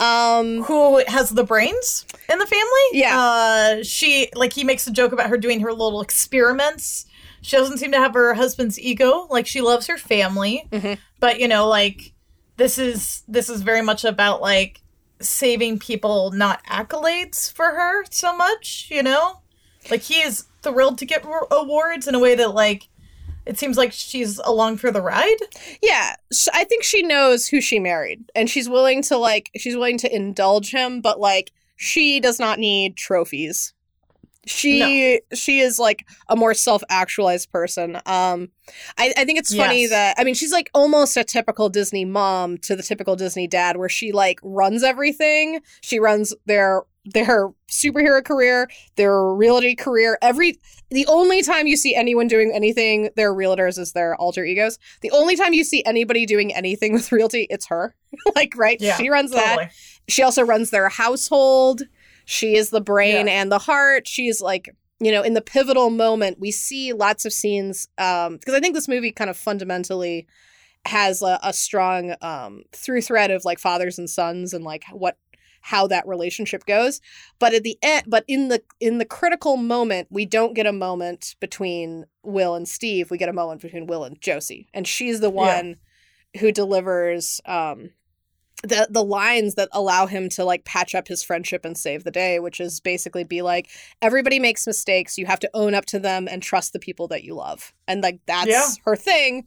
Um, Who has the brains in the family? Yeah. Uh, she like he makes a joke about her doing her little experiments. She doesn't seem to have her husband's ego. Like she loves her family, Mhm. but you know, like this is this is very much about like saving people, not accolades for her so much. You know, like he is thrilled to get awards in a way that like it seems like she's along for the ride. yeah, I think she knows who she married, and she's willing to like she's willing to indulge him, but like she does not need trophies. She she is like a more self actualized person. Um, I, I think it's funny Yes. that I mean she's like almost a typical Disney mom to the typical Disney dad, where she like runs everything. She runs their their superhero career, their realty career. Every the only time you see anyone doing anything, their realtors is their alter egos. The only time you see anybody doing anything with realty, it's her. like right, Yeah, she runs that. She also runs their household. She is the brain Yeah. and the heart. She's like, you know, in the pivotal moment, we see lots of scenes um because I think this movie kind of fundamentally has a, a strong um through thread of like fathers and sons and like what how that relationship goes but at the end but in the in the critical moment we don't get a moment between will and steve we get a moment between will and josie and she's the Yeah. one who delivers um the the lines that allow him to like patch up his friendship and save the day which is basically be like everybody makes mistakes you have to own up to them and trust the people that you love and like that's Yeah. her thing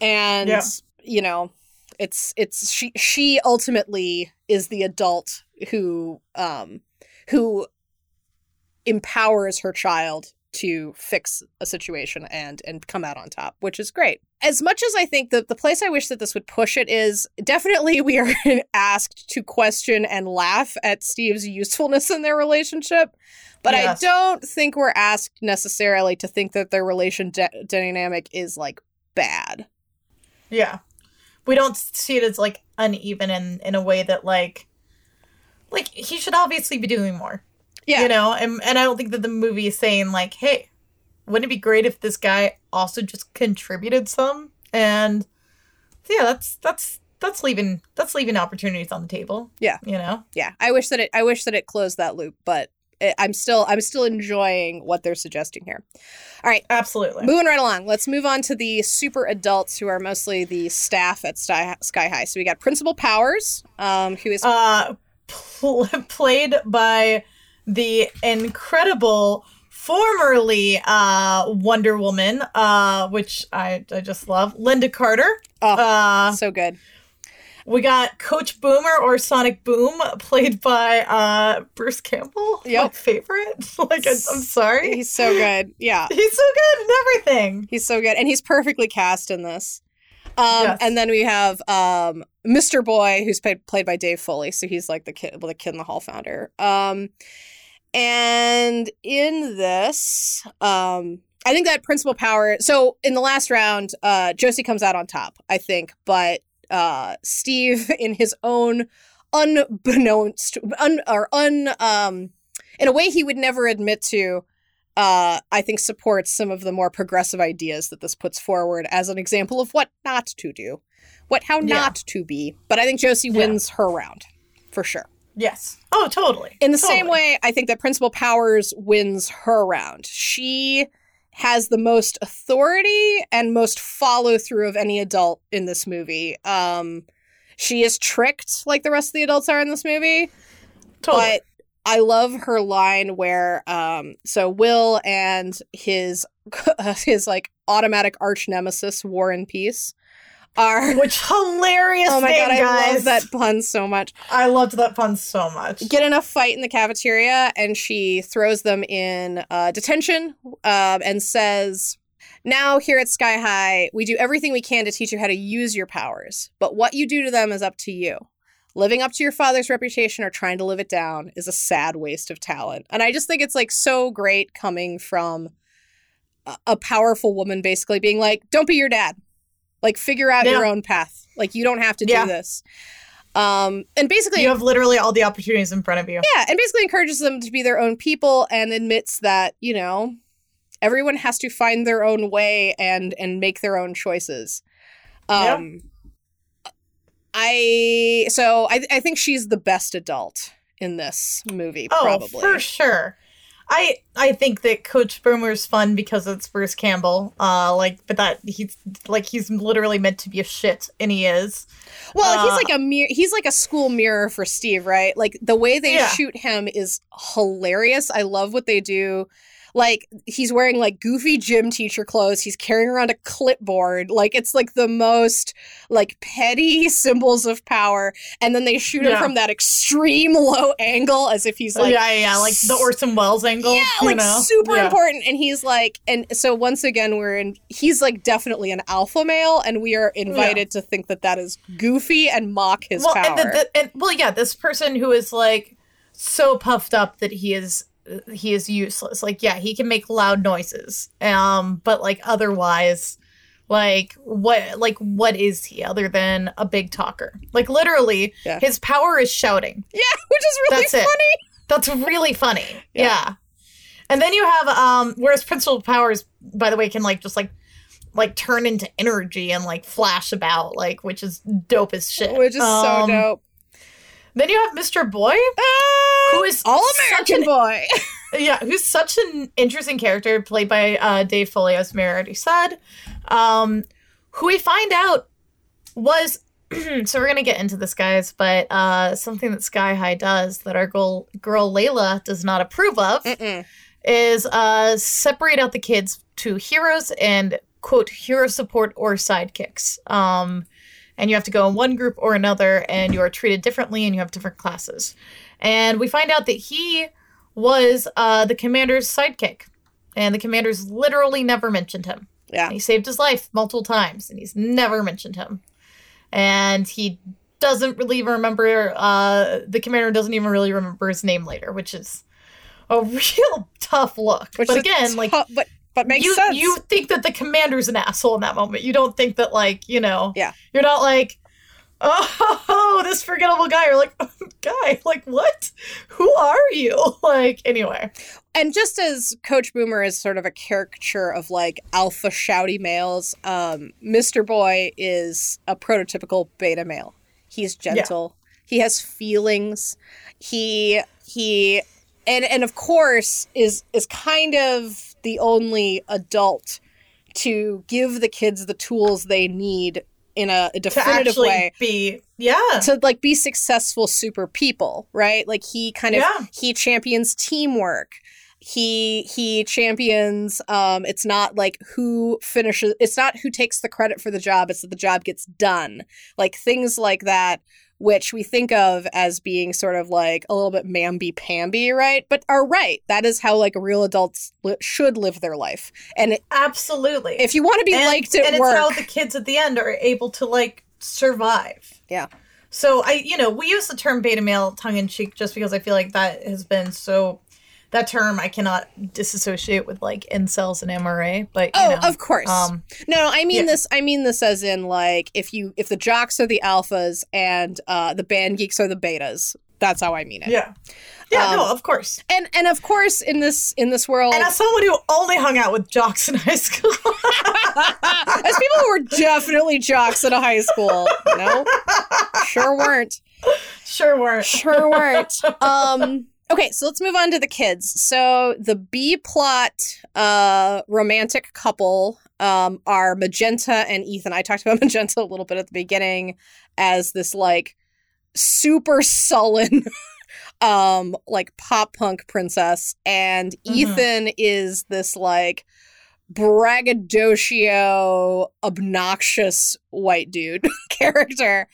and Yeah. you know it's it's she she ultimately is the adult who um who empowers her child to fix a situation and and come out on top which is great as much as i think that the place i wish that this would push it is definitely we are asked to question and laugh at steve's usefulness in their relationship but Yes. i don't think we're asked necessarily to think that their relation de- dynamic is like bad Yeah. We don't see it as like uneven in in a way that like like he should obviously be doing more. yeah You know, and and I don't think that the movie is saying like, "Hey, wouldn't it be great if this guy also just contributed some?" And yeah, that's that's that's leaving that's leaving opportunities on the table. Yeah. You know. yeah i wish that it i wish that it closed that loop but it, i'm still i'm still enjoying what they're suggesting here All right, Absolutely. moving right along let's move on to the super adults who are mostly the staff at sky, sky high so we got principal powers um who is uh pl- played by the incredible formerly uh Wonder Woman uh which I I just love Lynda Carter. Oh, uh so good. we got Coach Boomer or Sonic Boom played by uh Bruce Campbell my favorite. Like I, I'm sorry. he's so good. Yeah. He's so good in everything. He's so good and he's perfectly cast in this. Um Yes. and then we have um mr boy who's played played by dave foley so he's like the kid well, the kid in the hall founder. Um and in this um i think that principal power so in the last round uh josie comes out on top i think but uh steve in his own unbeknownst un or un um in a way he would never admit to uh, I think supports some of the more progressive ideas that this puts forward as an example of what not to do, what how Yeah. not to be. But I think Josie Yeah. wins her round for sure. Yes oh totally In the same way, I think that Principal Powers wins her round. She has the most authority and most follow through of any adult in this movie. Um, she is tricked like the rest of the adults are in this movie. totally But I love her line where um so Will and his his like automatic arch nemesis Warren Peace are which hilarious Oh my name, god, I guys. love that pun so much. I loved that pun so much Get in a fight in the cafeteria and she throws them in uh, detention um, and says, Now, here at Sky High, we do everything we can to teach you how to use your powers, but what you do to them is up to you. Living up to your father's reputation or trying to live it down is a sad waste of talent. And I just think it's like so great coming from a powerful woman basically being like, Don't be your dad. Like, figure out Yeah. your own path. Like, you don't have to Yeah. do this. Um, and basically, you have literally all the opportunities in front of you yeah, and basically encourages them to be their own people and admits that, you know, everyone has to find their own way and and make their own choices. Um I so I I think she's the best adult in this movie Oh, probably. for sure. I I think that Coach Boomer's fun because it's Bruce Campbell. Uh, like, but that he's like he's literally meant to be a shit, and he is. Well, he's Uh, like a mirror. He's like a school mirror for Steve, right? Like the way they Yeah. shoot him is hilarious. I love what they do. Like he's wearing like goofy gym teacher clothes. He's carrying around a clipboard. Like it's like the most like petty symbols of power. And then they shoot him from that extreme low angle as if he's like yeah, yeah, yeah, like the Orson Welles angle. yeah, you like know? super Yeah. important. And he's like, and so once again, we're in. He's like definitely an alpha male, and we are invited to think that that is goofy and mock his well, power. and, the, the, and well, yeah, this person who is like so puffed up that he is he is useless. Like, yeah, he can make loud noises, um, but like otherwise, like what like what is he other than a big talker? Like literally, Yeah. his power is shouting. yeah, which is really That's it. funny. That's really funny. Yeah. Yeah. And then you have um whereas principal powers by the way can like just like like turn into energy and like flash about like which is dope as shit. Which is so Um, dope. Then you have Mr. Boy, who is all such American an boy? yeah, who's such an interesting character played by uh, Dave Foley, as Mary already said. Um, who we find out was so we're gonna get into this, guys, but uh, something that Sky High does that our girl, girl Layla does not approve of Mm-mm. is uh, separate out the kids to heroes and quote hero support or sidekicks. Um, and you have to go in one group or another, and you are treated differently, and you have different classes. And we find out that he was uh, the commander's sidekick, and the commander's literally never mentioned him. Yeah. He saved his life multiple times, and he's never mentioned him. And he doesn't really remember. Uh, the commander doesn't even really remember his name later, which is a real tough look. Which but is again, like but but makes you sense. you think that the commander's an asshole in that moment. You don't think that like you know. Yeah. You're not like. Oh, this forgettable guy. You're like, guy, like what? Who are you? Like, anyway. and just as Coach Boomer is sort of a caricature of like alpha shouty males, um, Mr. Boy is a prototypical beta male. He's gentle. He has feelings. He he and and of course is is kind of the only adult to give the kids the tools they need in a, a definitive way be, yeah. to like be successful super people right like he kind of Yeah. he champions teamwork he he champions um it's not like who finishes it's not who takes the credit for the job it's that the job gets done like things like that which we think of as being sort of like a little bit mamby pamby right but are right that is how like real adults li- should live their life and Absolutely. if you want to be and, liked at and work it's how the kids at the end are able to like survive. yeah So I, you know, we use the term beta male tongue in cheek just because I feel like that has been so. That term I cannot disassociate with like incels and MRA, but you Oh, know, of course. Um, No, I mean Yeah. this. I mean this as in like if you if the jocks are the alphas and uh, the band geeks are the betas. That's how I mean it. yeah, yeah, Um, no, of course. And and of course in this in this world, And as someone who only hung out with jocks in high school, as people who were definitely jocks in a high school, no, sure weren't, sure weren't. sure weren't. Um. Okay, so let's move on to the kids. So the B plot uh romantic couple um are Magenta and Ethan. I talked about Magenta a little bit at the beginning as this like super sullen um like pop punk princess and Mhm. Ethan is this like braggadocio obnoxious white dude character.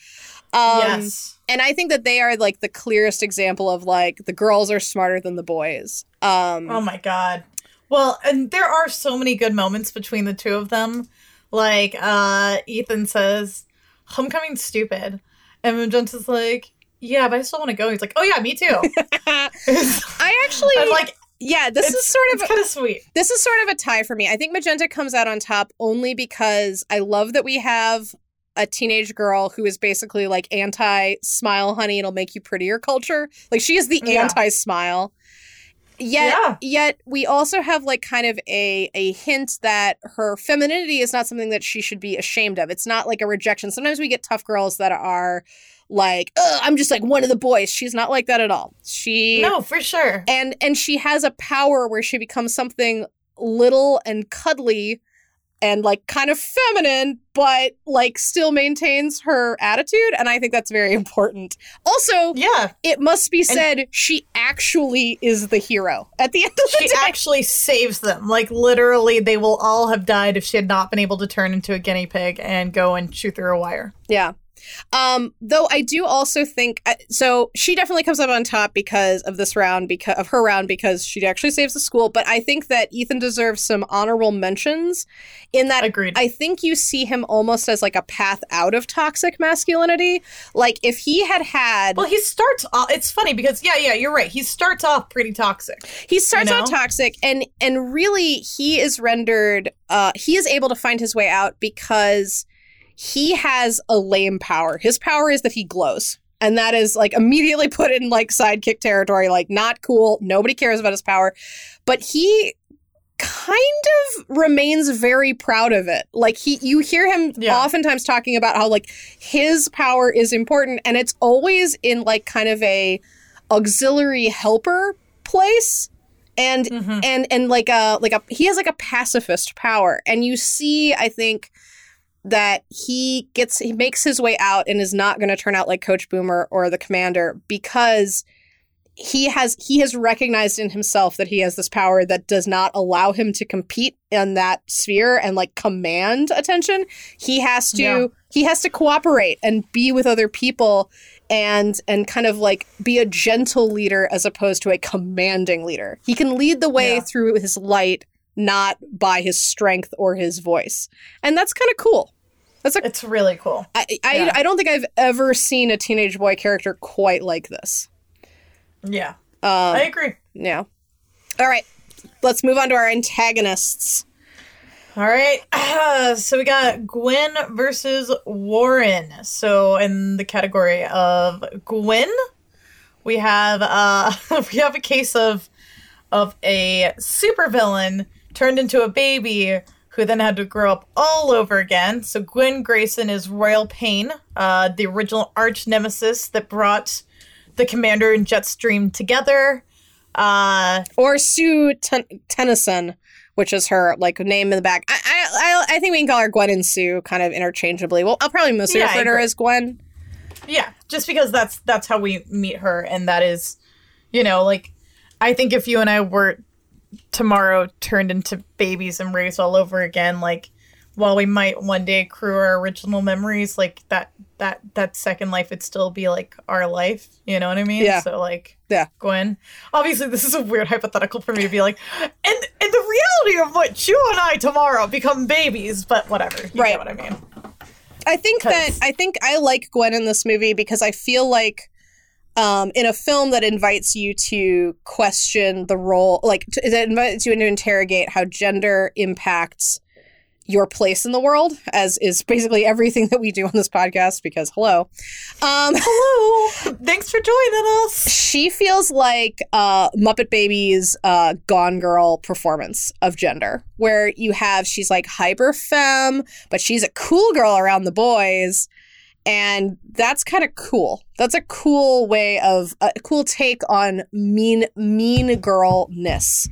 Um yes, and I think that they are like the clearest example of like the girls are smarter than the boys. Um Oh my god. Well, and there are so many good moments between the two of them. Like, uh, Ethan says, Homecoming's stupid. And Magenta's like, Yeah, but I still want to go. He's like, Oh yeah, me too. I actually I'm like, yeah, this is sort of kind of sweet. this is sort of a tie for me. I think Magenta comes out on top only because I love that we have a teenage girl who is basically like anti smile honey it'll make you prettier culture. Like she is the Yeah. anti smile. Yet, Yeah. yet we also have like kind of a a hint that her femininity is not something that she should be ashamed of. It's not like a rejection. Sometimes we get tough girls that are like, Ugh, I'm just like one of the boys. She's not like that at all. She No, for sure. and and she has a power where she becomes something little and cuddly and like kind of feminine but like still maintains her attitude and i think that's very important also Yeah, it must be said she actually is the hero at the end of the she day actually saves them. Like literally, they will all have died if she had not been able to turn into a guinea pig and go and shoot through a wire. Yeah. Um, though I do also think uh, so. She definitely comes up on top because of this round, because of her round, because she actually saves the school. But I think that Ethan deserves some honorable mentions. In that, Agreed. I think you see him almost as like a path out of toxic masculinity. Like if he had had, Well, he starts off. It's funny because yeah, yeah, you're right. He starts off pretty toxic. he starts you know? toxic, and and really he is rendered. Uh, he is able to find his way out because he has a lame power. His power is that he glows. And that is like immediately put in like sidekick territory, like not cool. Nobody cares about his power. But he kind of remains very proud of it. Like he you hear him Yeah. oftentimes talking about how like his power is important and it's always in like kind of a auxiliary helper place and Mhm. and and like a like a he has like a pacifist power and you see i think that he gets he makes his way out and is not going to turn out like coach boomer or the commander because he has he has recognized in himself that he has this power that does not allow him to compete in that sphere and like command attention he has to Yeah. he has to cooperate and be with other people and and kind of like be a gentle leader as opposed to a commanding leader he can lead the way Yeah. through his light not by his strength or his voice and that's kind of cool that's a It's really cool. I, I, Yeah. I don't think I've ever seen a teenage boy character quite like this. Yeah, Um, I agree. yeah. All right, let's move on to our antagonists. All right. so we got Gwen versus Warren. So in the category of Gwen, we have uh we have a case of of a supervillain turned into a baby who then had to grow up all over again. So Gwen Grayson is Royal Pain, uh, the original arch nemesis that brought the commander and Jetstream together. Uh, Or Sue Ten- Tennyson, which is her like name in the back. I, I I I think we can call her Gwen and Sue kind of interchangeably. Well, I'll probably mostly Yeah, refer to her as Gwen. Yeah, just because that's that's how we meet her, and that is, you know, like I think if you and I were tomorrow turned into babies and raised all over again, like while we might one day accrue our original memories, like that that that second life would still be like our life. You know what I mean? Yeah. So like Yeah. Gwen. Obviously, this is a weird hypothetical for me to be like, and and the reality of what you and I tomorrow become babies, but whatever. You Right. what I mean? I think that I think I like Gwen in this movie because I feel like um, in a film that invites you to question the role, like to, that invites you to interrogate how gender impacts your place in the world, as is basically everything that we do on this podcast. Because hello, um, Hello. Thanks for joining us. she feels like uh, Muppet Babies' uh, Gone Girl performance of gender, where you have she's like hyper femme, but she's a cool girl around the boys, and that's kind of cool. That's a cool way of a cool take on mean mean girlness.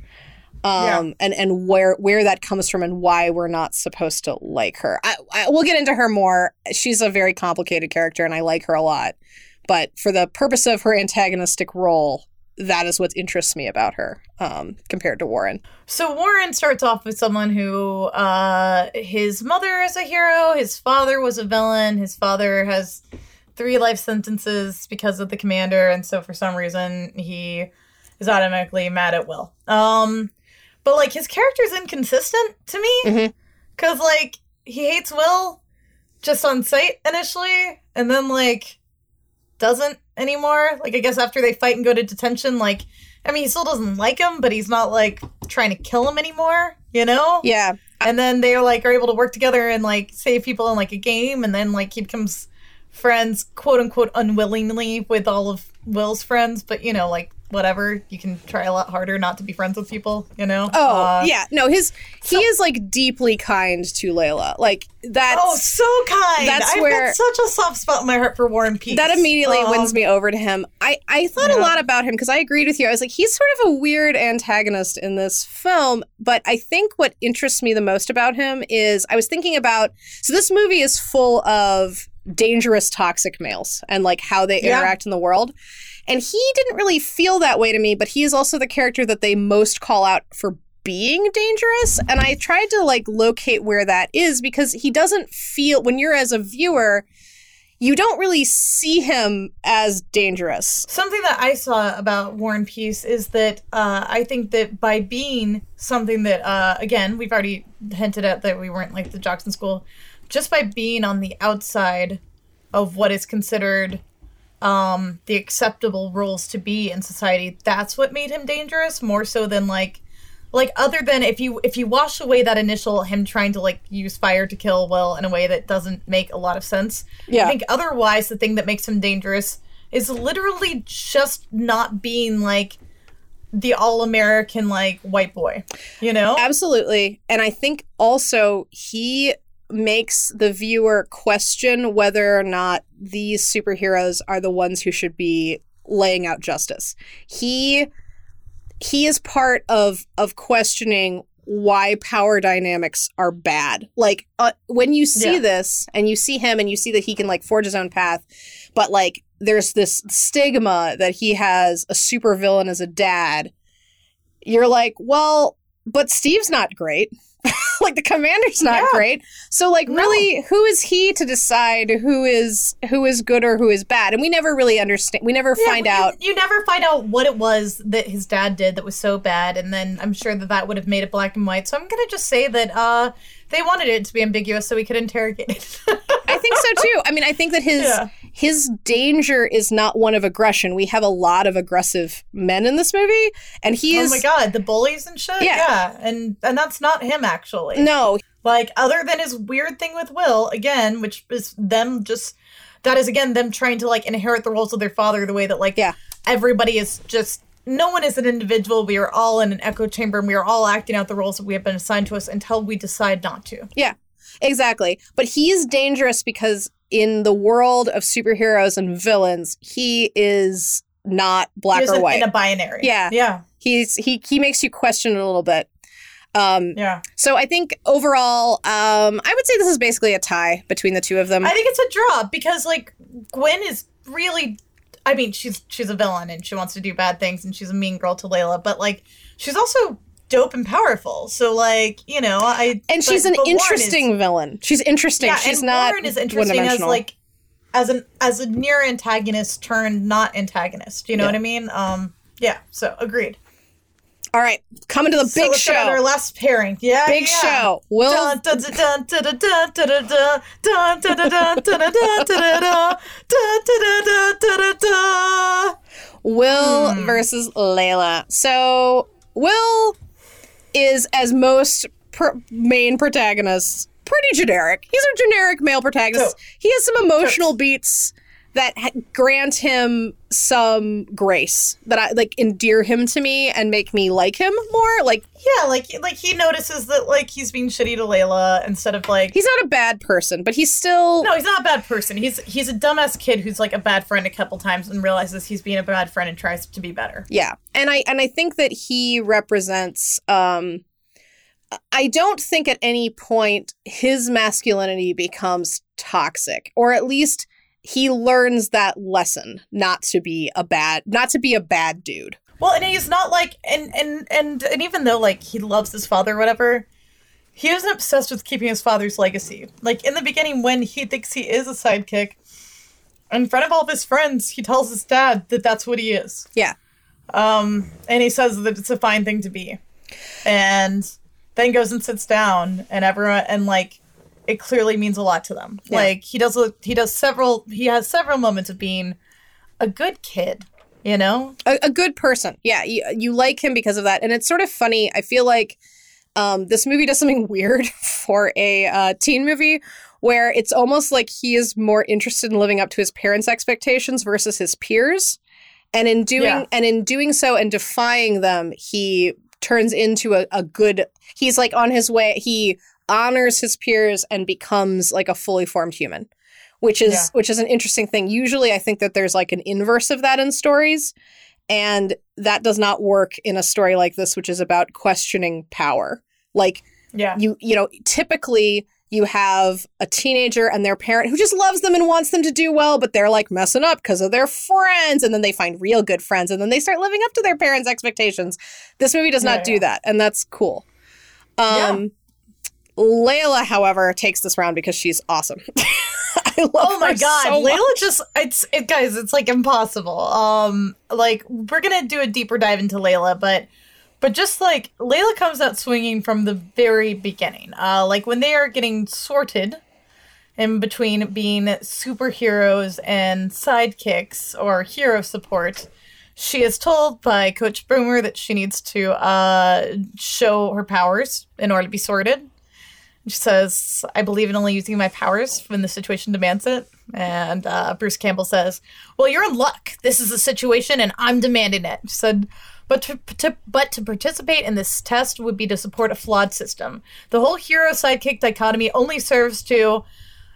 Um, and and where where that comes from and why we're not supposed to like her. I, I we'll get into her more. She's a very complicated character, and I like her a lot. But for the purpose of her antagonistic role, that is what interests me about her um, compared to Warren. So Warren starts off with someone who uh his mother is a hero, his father was a villain, his father has three life sentences because of the commander, and so for some reason he is automatically mad at Will. Um but like his character is inconsistent to me. Mhm. Cause like he hates Will just on sight initially, and then like doesn't anymore. Like I guess after they fight and go to detention, like I mean he still doesn't like him, but he's not like trying to kill him anymore, you know? Yeah, And then they're like are able to work together and like save people in like a game, and then like he becomes friends, quote unquote, unwillingly with all of Will's friends, but you know, like whatever. You can try a lot harder not to be friends with people, you know? Oh Uh, yeah, no, his he is like deeply kind to Layla. Like that's Oh, so kind. that's I've where- such a soft spot in my heart for Warren Peace. that immediately Um, wins me over to him. I I thought a lot about him because I agreed with you. I was like, he's sort of a weird antagonist in this film, but I think what interests me the most about him is I was thinking about so this movie is full of dangerous toxic males and like how they Yeah. interact in the world. And he didn't really feel that way to me, but he is also the character that they most call out for being dangerous. And I tried to like locate where that is because he doesn't feel, when you're as a viewer, you don't really see him as dangerous. Something that I saw about Warren Peace is that uh, I think that by being something that, uh, again, we've already hinted at that we weren't like the jocks in school, just by being on the outside of what is considered um, the acceptable rules to be in society, that's what made him dangerous more so than like. Like other than if you if you wash away that initial him trying to like use fire to kill Will in a way that doesn't make a lot of sense, Yeah. I think otherwise the thing that makes him dangerous is literally just not being like the all American like white boy. You know? Absolutely. And I think also he makes the viewer question whether or not these superheroes are the ones who should be laying out justice. He he is part of of questioning why power dynamics are bad. Like uh, when you see Yeah. this and you see him and you see that he can like forge his own path, but like there's this stigma that he has a supervillain as a dad. You're like, well, but Steve's not great. like the commander's not Yeah. great. So like No. really who is he to decide who is who is good or who is bad? And we never really understand we never Yeah, find out You, never find out what it was that his dad did that was so bad, and then I'm sure that that would have made it black and white. So I'm gonna just say that uh, they wanted it to be ambiguous so we could interrogate it. I think so too. I mean, I think that his Yeah. his danger is not one of aggression. We have a lot of aggressive men in this movie, and he oh is. oh my god, the bullies and shit. Yeah. yeah, and and that's not him actually. no. Like other than his weird thing with Will, again, which is them just that is again them trying to like inherit the roles of their father the way that like Yeah. everybody is just no one is an individual. We are all in an echo chamber and we are all acting out the roles that we have been assigned to us until we decide not to. Yeah, exactly. But he's dangerous because in the world of superheroes and villains, he is not black or white. in a binary. Yeah. Yeah. He's he he makes you question it a little bit. Um, Yeah. so I think overall, um, I would say this is basically a tie between the two of them. I think it's a draw because like Gwen is really I mean, she's she's a villain and she wants to do bad things and she's a mean girl to Layla, but like she's also dope and powerful. So like, you know, I and she's but- an but Warren is- interesting villain. She's interesting. yeah, she's and not Warren is interesting as like as an as a near antagonist turned not antagonist. You know Yeah. what I mean? Um yeah, so agreed. All right, coming to the so big show. Our last pairing. Yeah. Big yeah. show. Will. Will versus Layla. So Will is as most main protagonists pretty generic. He's a generic male protagonist. He has some emotional beats that ha- grant him some grace that I like endear him to me and make me like him more. Like Yeah, like like he notices that like he's being shitty to Layla instead of like he's not a bad person, but he's still no, he's not a bad person. He's he's a dumbass kid who's like a bad friend a couple times and realizes he's being a bad friend and tries to be better. Yeah. And I and I think that he represents um I don't think at any point his masculinity becomes toxic or at least he learns that lesson not to be a bad not to be a bad dude. Well, and he's not like and and and and even though like he loves his father or whatever, he isn't obsessed with keeping his father's legacy. Like in the beginning when he thinks he is a sidekick, in front of all of his friends, he tells his dad that that's what he is. Yeah. Um, and he says that it's a fine thing to be. And then goes and sits down and everyone and like it clearly means a lot to them. Yeah. Like he does a, he does several he has several moments of being a good kid, you know? A, a good person. Yeah, you, you like him because of that. And it's sort of funny. I feel like um, this movie does something weird for a uh, teen movie where it's almost like he is more interested in living up to his parents' expectations versus his peers. And in doing Yeah. and in doing so and defying them, he turns into a, a good he's like on his way he honors his peers and becomes like a fully formed human. Which is Yeah. which is an interesting thing. Usually I think that there's like an inverse of that in stories. And that does not work in a story like this, which is about questioning power. Like Yeah. you you know typically you have a teenager and their parent who just loves them and wants them to do well but they're like messing up because of their friends and then they find real good friends and then they start living up to their parents expectations this movie does not Yeah, do yeah. that and that's cool um layla however takes this round because she's awesome I love Oh my god, so Layla just it's it guys, it's like impossible. Um like we're going to do a deeper dive into Layla, but but just like Layla comes out swinging from the very beginning. Uh like when they are getting sorted in between being superheroes and sidekicks or hero support. She is told by Coach Boomer that she needs to uh, show her powers in order to be sorted. She says, I believe in only using my powers when the situation demands it. And uh, Bruce Campbell says, Well, you're in luck. This is the situation and I'm demanding it. She said, but to, to, but to participate in this test would be to support a flawed system. The whole hero sidekick dichotomy only serves to.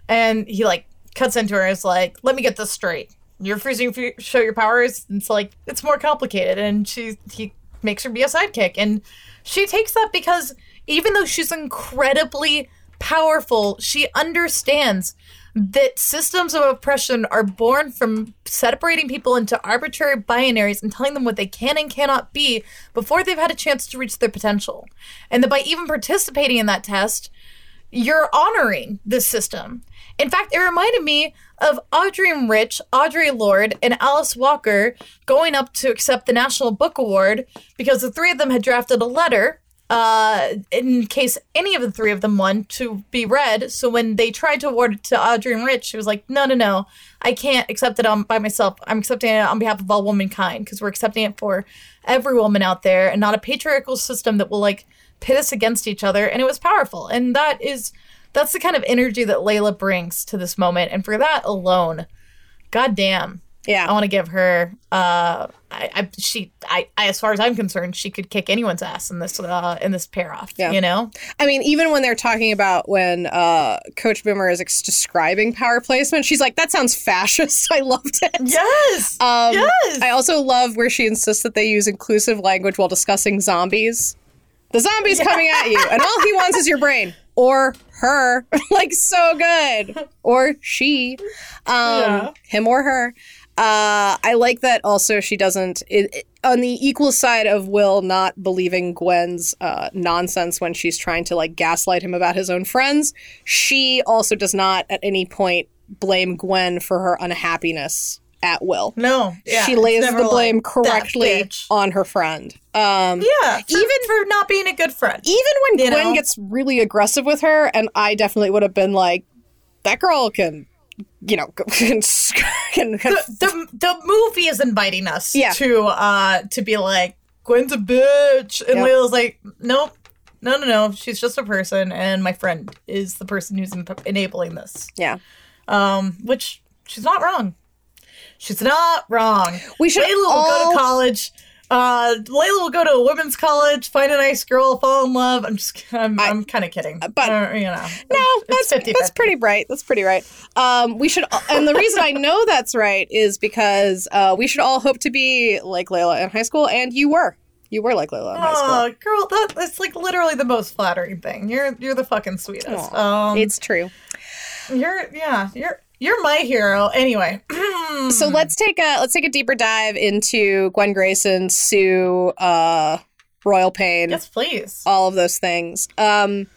And he like cuts into her is like, Let me get this straight. You're refusing to show your powers. It's like, it's more complicated. And she he makes her be a sidekick. And she takes that because even though she's incredibly powerful, she understands that systems of oppression are born from separating people into arbitrary binaries and telling them what they can and cannot be before they've had a chance to reach their potential. And that by even participating in that test, you're honoring this system. In fact, it reminded me of Adrienne Rich, Audre Lorde, and Alice Walker going up to accept the National Book Award because the three of them had drafted a letter uh, in case any of the three of them won to be read. So when they tried to award it to Adrienne Rich, she was like, no, no, no, I can't accept it on by myself. I'm accepting it on behalf of all womankind because we're accepting it for every woman out there and not a patriarchal system that will like pit us against each other. And it was powerful. And that is that's the kind of energy that Layla brings to this moment. And for that alone, goddamn, yeah I want to give her. Uh, I, I she, I, I, as far as I'm concerned, she could kick anyone's ass in this, uh, in this pair off. Yeah. You know, I mean, even when they're talking about when uh, Coach Boomer is ex- describing power placement, she's like, "That sounds fascist." I loved it. yes, Um, yes. I also love where she insists that they use inclusive language while discussing zombies. The zombie's coming at you, and all he wants is your brain or her. like so good, or she, um, Yeah. him or her. Uh, I like that. Also, she doesn't. It, it- on the equal side of Will not believing Gwen's uh, nonsense when she's trying to like gaslight him about his own friends. She also does not at any point blame Gwen for her unhappiness at Will no, yeah, she lays the blame "That correctly on her friend. Um, Yeah, for, even for not being a good friend. even when Gwen know? gets really aggressive with her, and I definitely would have been like, that girl can, you know, can, can, can the the movie is inviting us Yeah. to uh to be like Gwen's a bitch, and Yep. Layla's like, nope, no, no, no, she's just a person, and my friend is the person who's en- enabling this. yeah. Um, which she's not wrong. She's not wrong. We should Layla will go to college. Uh, Layla will go to a women's college, find a nice girl, fall in love. I'm just, I'm, I, am kind of kidding, but- Uh, you know, No, that's 50-50. that's pretty bright. That's pretty right. Um, we should, and the reason I know that's right is because uh, we should all hope to be like Layla in high school, and you were, you were like Layla in high school. Oh, girl, that, that's like literally the most flattering thing. You're you're the fucking sweetest. Aw, Um, it's true. you're yeah, you're you're my hero. Anyway, So let's take a let's take a deeper dive into Gwen Grayson, Sue, uh, Royal Pain, yes, please. all of those things. Um,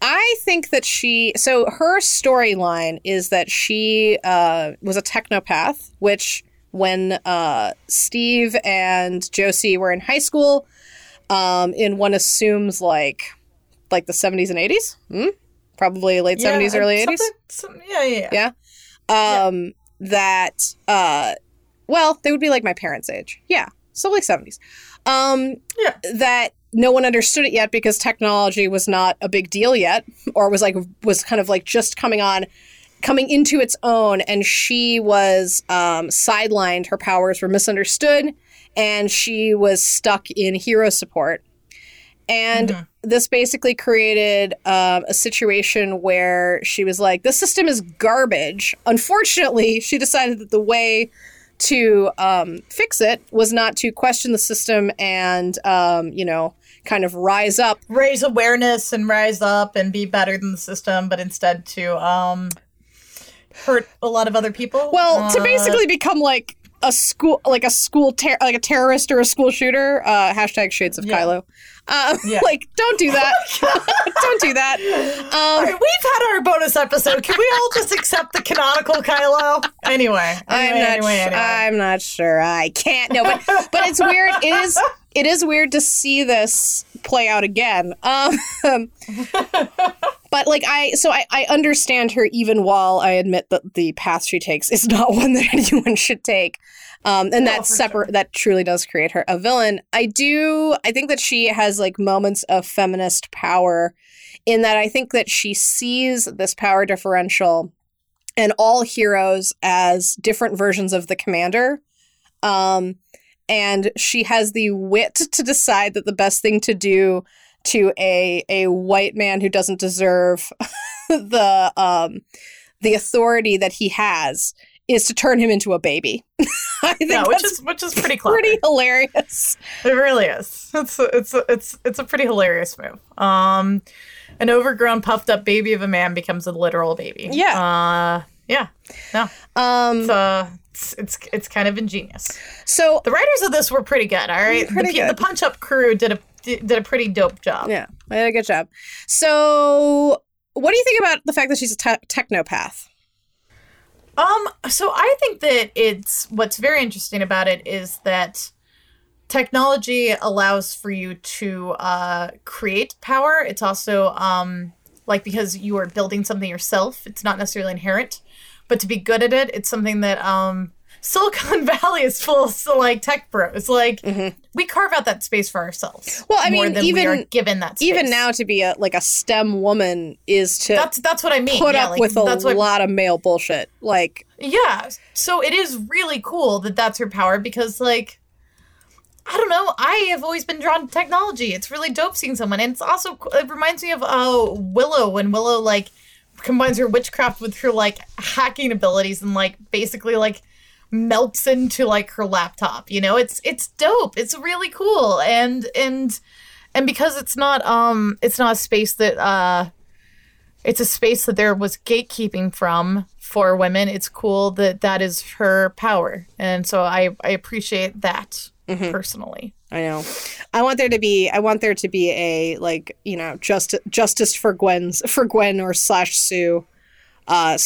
I think that she so her storyline is that she uh, was a technopath, which when uh, Steve and Josie were in high school, um, in one assumes like like the seventies and eighties, hmm? probably late Yeah, seventies, early eighties Yeah, yeah, yeah, yeah. yeah um that uh well they would be like my parents age yeah so like 70s um Yeah. that no one understood it yet because technology was not a big deal yet or was like was kind of like just coming on coming into its own, and she was um, sidelined. Her powers were misunderstood, and she was stuck in hero support. And this basically created um, a situation where she was like, "This system is garbage." Unfortunately, she decided that the way to um, fix it was not to question the system and, um, you know, kind of rise up. Raise awareness and rise up and be better than the system, but instead to um hurt a lot of other people. Well, to Uh, basically become like a school, like a school, ter- like a terrorist or a school shooter. Uh, hashtag Shades of Yeah. Kylo. Uh, Yeah. like, don't do that. don't do that. Um, right, we've had our bonus episode. Can we all just accept the canonical Kylo? Anyway, I'm not. anyway, anyway. I'm not sure. I can't. No, but but it's weird. It is. It is weird to see this play out again. Um, but like I, so I, I understand her even while I admit that the path she takes is not one that anyone should take. Um, and that for separate that truly does create her a villain. I do. I think that she has like moments of feminist power, in that I think that she sees this power differential and all heroes as different versions of the commander. Um, and she has the wit to decide that the best thing to do to a a white man who doesn't deserve the um the authority that he has is to turn him into a baby. I think yeah, which that's is which is pretty clever. pretty hilarious. It really is. It's it's it's it's a pretty hilarious move. Um, an overgrown, puffed up baby of a man becomes a literal baby. Yeah. Uh, yeah. No. Um, It's uh, it's it's it's kind of ingenious. so The writers of this were pretty good. All right. Pretty the, pe- the. Punch Up crew did a did a pretty dope job. yeah, I did a good job. So, what do you think about the fact that she's a te- technopath? Um, so I think that it's what's very interesting about it is that technology allows for you to uh, create power. It's also um, like because you are building something yourself, it's not necessarily inherent, but to be good at it, it's something that um, Silicon Valley is full of like tech bros. Like we carve out that space for ourselves. Mm-hmm. Well, I mean, than we even- given that space. Even now, to be a like a STEM woman is to That's that's what I mean. put Yeah, up like, with a what lot of male bullshit. Like, Yeah. So it is really cool that that's her power because, like, I don't know. I have always been drawn to technology. It's really dope seeing someone. And it's also, it reminds me of uh, Willow when Willow, like, combines her witchcraft with her, like, hacking abilities and, like, basically, like, melts into like her laptop you know? It's it's dope. It's really cool. And and and because it's not um it's not a space that uh it's a space that there was gatekeeping from for women. It's cool that that is her power, and so I I appreciate that personally. I know, I want there to be, I want there to be a like, you know, just justice for Gwen's for Gwen or slash Sue, uh,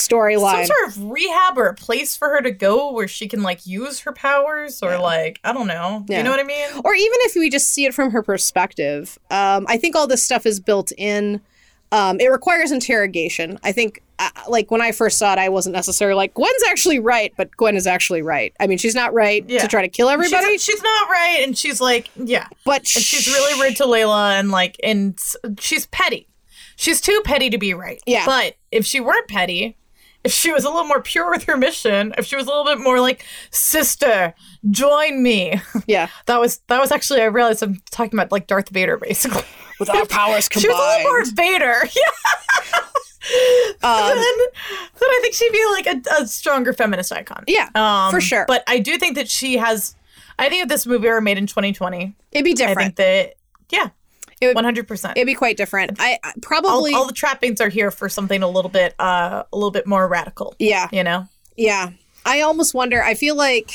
Some sort of rehab or a place for her to go where she can like use her powers, or like I don't know. Yeah. You know what I mean? or even if we just see it from her perspective um, i think all this stuff is built in um, it requires interrogation i think uh, like when i first saw it i wasn't necessarily like gwen's actually right but gwen is actually right i mean she's not right Yeah. to try to kill everybody She's, she's not right, and she's like, yeah, but and she's really rude to Layla, and like, and she's petty. She's too petty to be right. Yeah. But if she weren't petty, if she was a little more pure with her mission, if she was a little bit more like, sister, join me. yeah That was that was actually I realized I'm talking about like Darth Vader basically. with our powers combined. She was a little more Vader. Yeah. Um, then, then I think she'd be like a, a stronger feminist icon. yeah Um, for sure But I do think that she has. I think if this movie were made in 2020, it'd be different. I think that yeah, It would- 100. percent it'd be quite different i I- all, probably all the trappings are here for something a little bit uh a little bit more radical. yeah You know. Yeah. I almost wonder. I feel like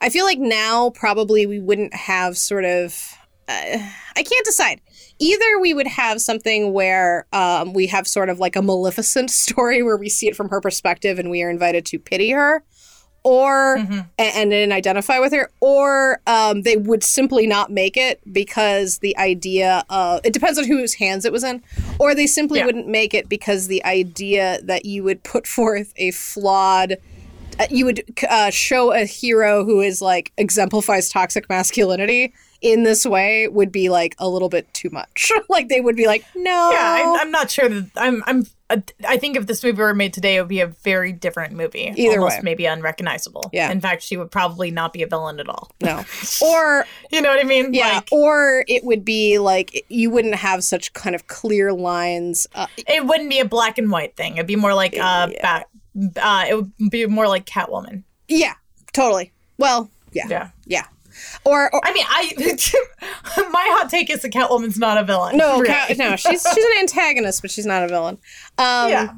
I feel like now probably we wouldn't have sort of uh, I can't decide. Either we would have something where um, we have sort of like a Maleficent story where we see it from her perspective and we are invited to pity her, or a- and, then identify with her, or um, they would simply not make it because the idea of it depends on whose hands it was in, or they simply Yeah. wouldn't make it because the idea that you would put forth a flawed you would uh, show a hero who is like exemplifies toxic masculinity in this way would be like a little bit too much. like they would be like, no. Yeah, I'm, I'm not sure that I'm. I'm. uh, I think if this movie were made today, it would be a very different movie. Either almost way. maybe unrecognizable. Yeah. In fact, she would probably not be a villain at all. no. Or You know what I mean? yeah, Like, or it would be like you wouldn't have such kind of clear lines. Uh, it wouldn't be a black and white thing. It'd be more like uh, bat. Uh, it would be more like Catwoman. yeah, totally. Well, yeah, yeah. Yeah. Or, or I mean, I my hot take is that Catwoman's not a villain. no, Really. Cat- no, she's she's an antagonist, but she's not a villain. Um, Yeah.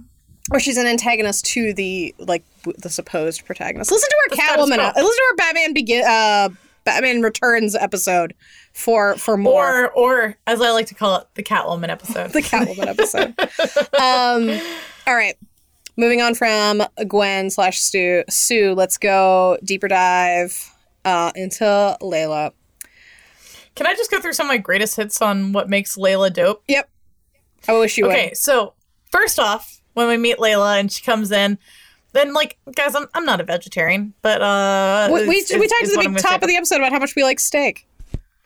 or she's an antagonist to the like the supposed protagonist. Listen to our Catwoman. quo. Listen to our Batman begin. Uh, Batman Returns episode for for more. Or, or as I like to call it, the Catwoman episode. the Catwoman episode. um, all right. Moving on from Gwen slash Stu, Sue, let's go deeper dive uh, into Layla. Can I just go through some of my greatest hits on what makes Layla dope? Yep. I wish you would. Okay, so first off, when we meet Layla and she comes in, then like guys, I'm, I'm not a vegetarian, but uh, would. We, we, it's- we talked at the big top of the episode about how much we like steak.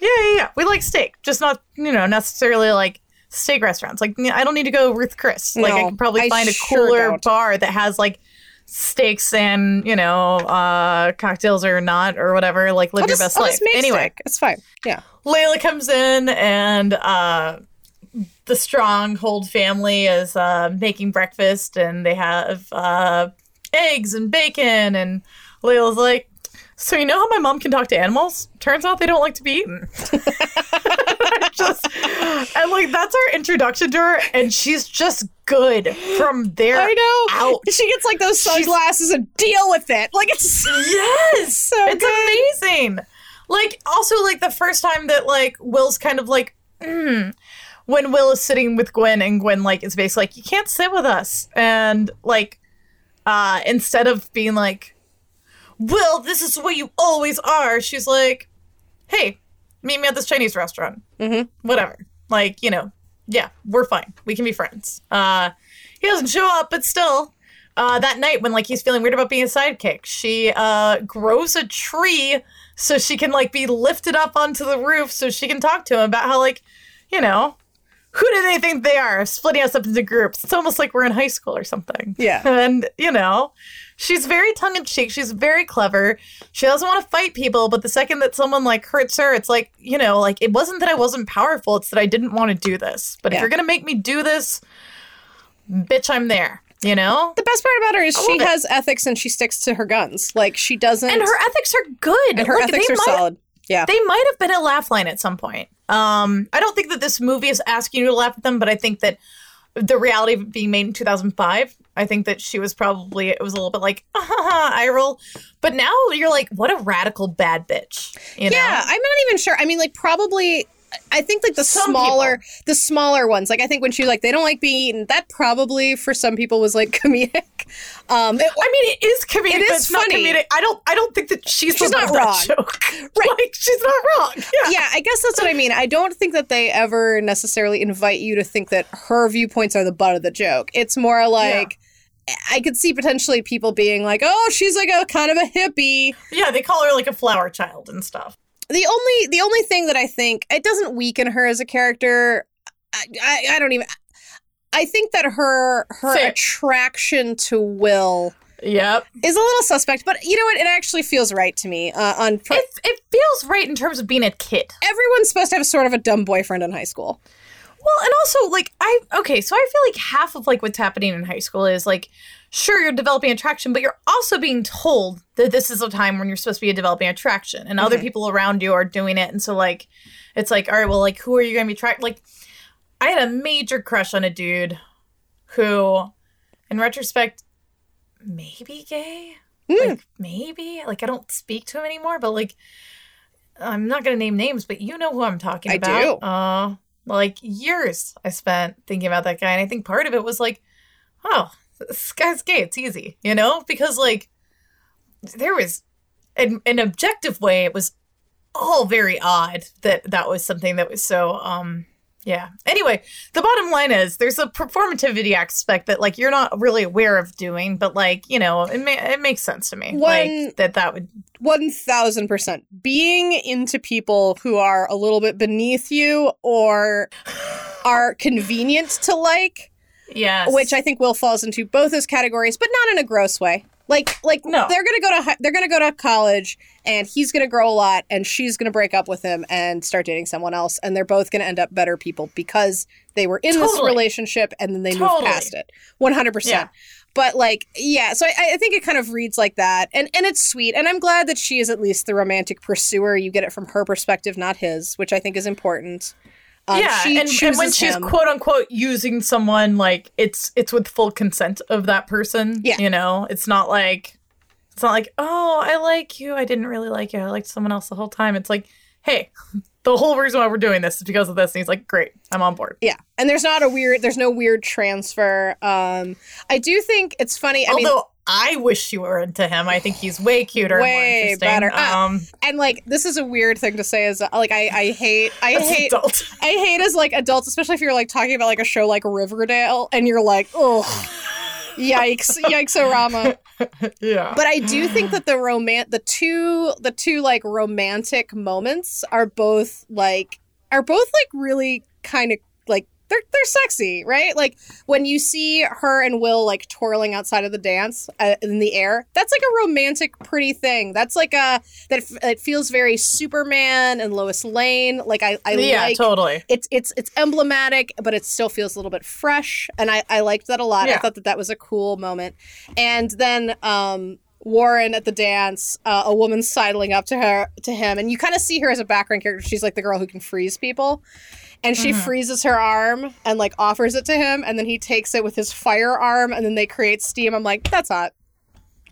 Yeah, yeah, yeah. We like steak, just not you know necessarily like steak restaurants. Like I don't need to go Ruth Chris. Like I could probably I find a sure cooler don't. bar that has like steaks and you know uh cocktails or not or whatever. Like live I'll your just, best I'll life. Anyway, steak. It's fine. Yeah. Layla comes in and uh, the Stronghold family is uh, making breakfast and they have uh, eggs and bacon. And Layla's like, So, you know how my mom can talk to animals? Turns out they don't like to be eaten. just, and like, that's our introduction to her. And she's just good from there I know. out. She gets like those sunglasses and deal with it. Like it's Yes, so it's good. amazing. Like also like the first time that like Will's kind of like mm, when Will is sitting with Gwen and Gwen like is basically like you can't sit with us and like uh instead of being like Will this is what you always are she's like hey meet me at this Chinese restaurant. Mm-hmm. whatever. Like you know yeah we're fine. We can be friends. Uh he doesn't show up but still uh, that night when like he's feeling weird about being a sidekick she uh, grows a tree so she can like be lifted up onto the roof so she can talk to him about how like you know who do they think they are? Splitting us up into groups. It's almost like we're in high school or something. Yeah. and you know she's very tongue-in-cheek she's very clever she doesn't want to fight people but the second that someone like hurts her it's like you know like it wasn't that i wasn't powerful it's that i didn't want to do this but Yeah. if you're gonna make me do this bitch i'm there you know the best part about her is she it. has ethics and she sticks to her guns. Like she doesn't and her ethics are good and her Like, ethics are might- solid. Yeah. they might have been a laugh line at some point um i don't think that this movie is asking you to laugh at them but i think that the reality of being made in 2005 i think that she was probably it was a little bit like ah, eye roll but now you're like what a radical bad bitch you know Yeah, I'm not even sure. I mean, like probably. I think like the Some smaller, the smaller ones. Like I think when she was like, they don't like being eaten. That probably for some people was like comedic. Um, it- I mean, it is comedic. It but is it's not funny. comedic. I don't. I don't think that she's, She's not wrong. Joke. Right. Like she's not wrong. Yeah. yeah, I guess that's what I mean. I don't think that they ever necessarily invite you to think that her viewpoints are the butt of the joke. It's more like I could see potentially people being like, "Oh, she's like a kind of a hippie." Yeah. They call her like a flower child and stuff. The only the only thing that I think it doesn't weaken her as a character. I, I, I don't even. I think that her her Fair. attraction to Will Yep. is a little suspect, but you know what? It actually feels right to me. Uh, on It, it feels right in terms of being a kid. everyone's supposed to have sort of a dumb boyfriend in high school. Well, and also like I okay, so I feel like half of like what's happening in high school is like sure you're developing attraction, but you're also being told that this is a time when you're supposed to be developing attraction and other people around you are doing it and so like it's like all right, well like who are you going to be attract like I had a major crush on a dude who in retrospect maybe gay. Like maybe like I don't speak to him anymore, but like I'm not gonna name names, but you know who I'm talking I about. do. Uh, like years I spent thinking about that guy, and I think part of it was like, oh, gay. It's easy, you know, because like there was in an objective way, it was all very odd that that was something that was so um Yeah. Anyway, the bottom line is there's a performativity aspect that like you're not really aware of doing, but like you know it ma- it makes sense to me When- like that that would One thousand percent. Being into people who are a little bit beneath you or are convenient to like, yes which I think Will falls into both those categories, but not in a gross way. Like, like No. they're gonna go to hi- they're gonna go to college, and he's gonna grow a lot, and she's gonna break up with him and start dating someone else, and they're both gonna end up better people because they were in this relationship and then they moved past it. One hundred percent. But like, yeah, so I, I think it kind of reads like that, and and it's sweet, and I'm glad that she is at least the romantic pursuer. You get it from her perspective, not his, which I think is important. Um, yeah, she and, and when she's him. quote unquote using someone, like it's it's with full consent of that person. Yeah. you know, it's not like it's not like oh I like you, I didn't really like you, I liked someone else the whole time. It's like hey, the whole reason why we're doing this is because of this, and he's like great, I'm on board. Yeah, and there's not a weird. There's no weird transfer. Um, I do think it's funny. I mean, Although I wish you were into him, I think he's way cuter, and more Way better. Ah, Um, and like this is a weird thing to say. Is like I I hate I hate adult. I hate as like adults, especially if you're like talking about like a show like Riverdale, and you're like, oh, yikes, yikes, Orama. yeah, But I do think that the romance, the two, the two like romantic moments are both like are both like really kind of like they're they're sexy, right? Like when you see her and Will like twirling outside of the dance uh, in the air, that's like a romantic, pretty thing. That's like a that f- it feels very Superman and Lois Lane. Like I I yeah, like totally. it's it's it's emblematic, but it still feels a little bit fresh, and I I liked that a lot. I thought that that was a cool moment. And then um, Warren at the dance, uh, a woman sidling up to her to him, and you kind of see her as a background character. She's like the girl who can freeze people. And she Mm-hmm. freezes her arm and like offers it to him, and then he takes it with his firearm, and then they create steam. I'm like, that's hot.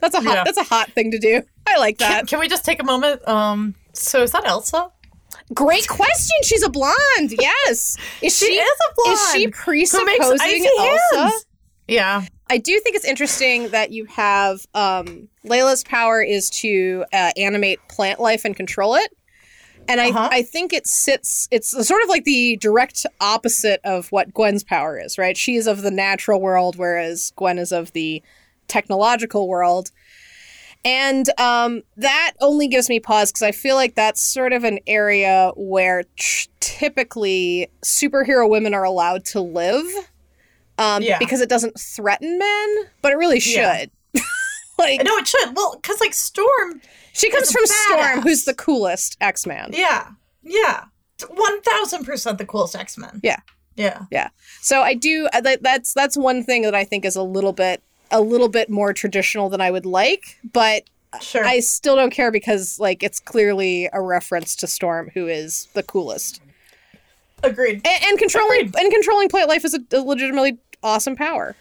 That's a hot. Yeah. That's a hot thing to do. I like that. can we just take a moment? Um, so is that Elsa? Great question. She's a blonde. Yes. Is she, She is a blonde. Is she presupposing Elsa? Yeah. I do think it's interesting that you have um, Layla's power is to uh, animate plant life and control it. And I, Uh-huh. I think it sits, it's sort of like the direct opposite of what Gwen's power is, right? She is of the natural world, whereas Gwen is of the technological world. And um, that only gives me pause because I feel like that's sort of an area where t- typically superhero women are allowed to live um, Yeah. because it doesn't threaten men, but it really should. Yeah. like, No, it should. Well, because like Storm. She comes from a Storm, who's the coolest X Man. Yeah. Yeah. One thousand percent the coolest X Men. Yeah. Yeah. Yeah. So I do. uh, That, that's that's one thing that I think is a little bit a little bit more traditional than I would like, but Sure. I still don't care because like it's clearly a reference to Storm, who is the coolest, Agreed. and, and controlling Agreed. and controlling plant life is a, a legitimately awesome power.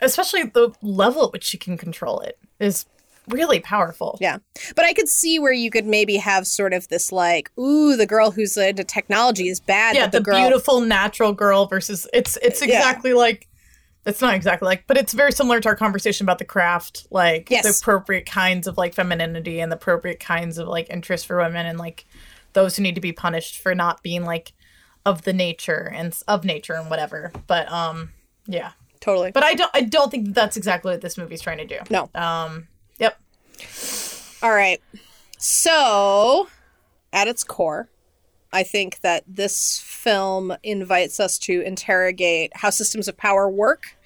Especially the level at which she can control it is really powerful. Yeah. But I could see where you could maybe have sort of this like, ooh, the girl who's into technology is bad. Yeah, but the, the, girl, beautiful natural girl versus it's it's Yeah. exactly like it's not exactly like, but it's very similar to our conversation about the craft, like Yes. the appropriate kinds of like femininity and the appropriate kinds of like interest for women and like those who need to be punished for not being like of the nature and of nature and whatever. But um yeah. totally. But I don't I don't think that's exactly what this movie's trying to do. no. Um yep. All right. So, at its core, I think that this film invites us to interrogate how systems of power work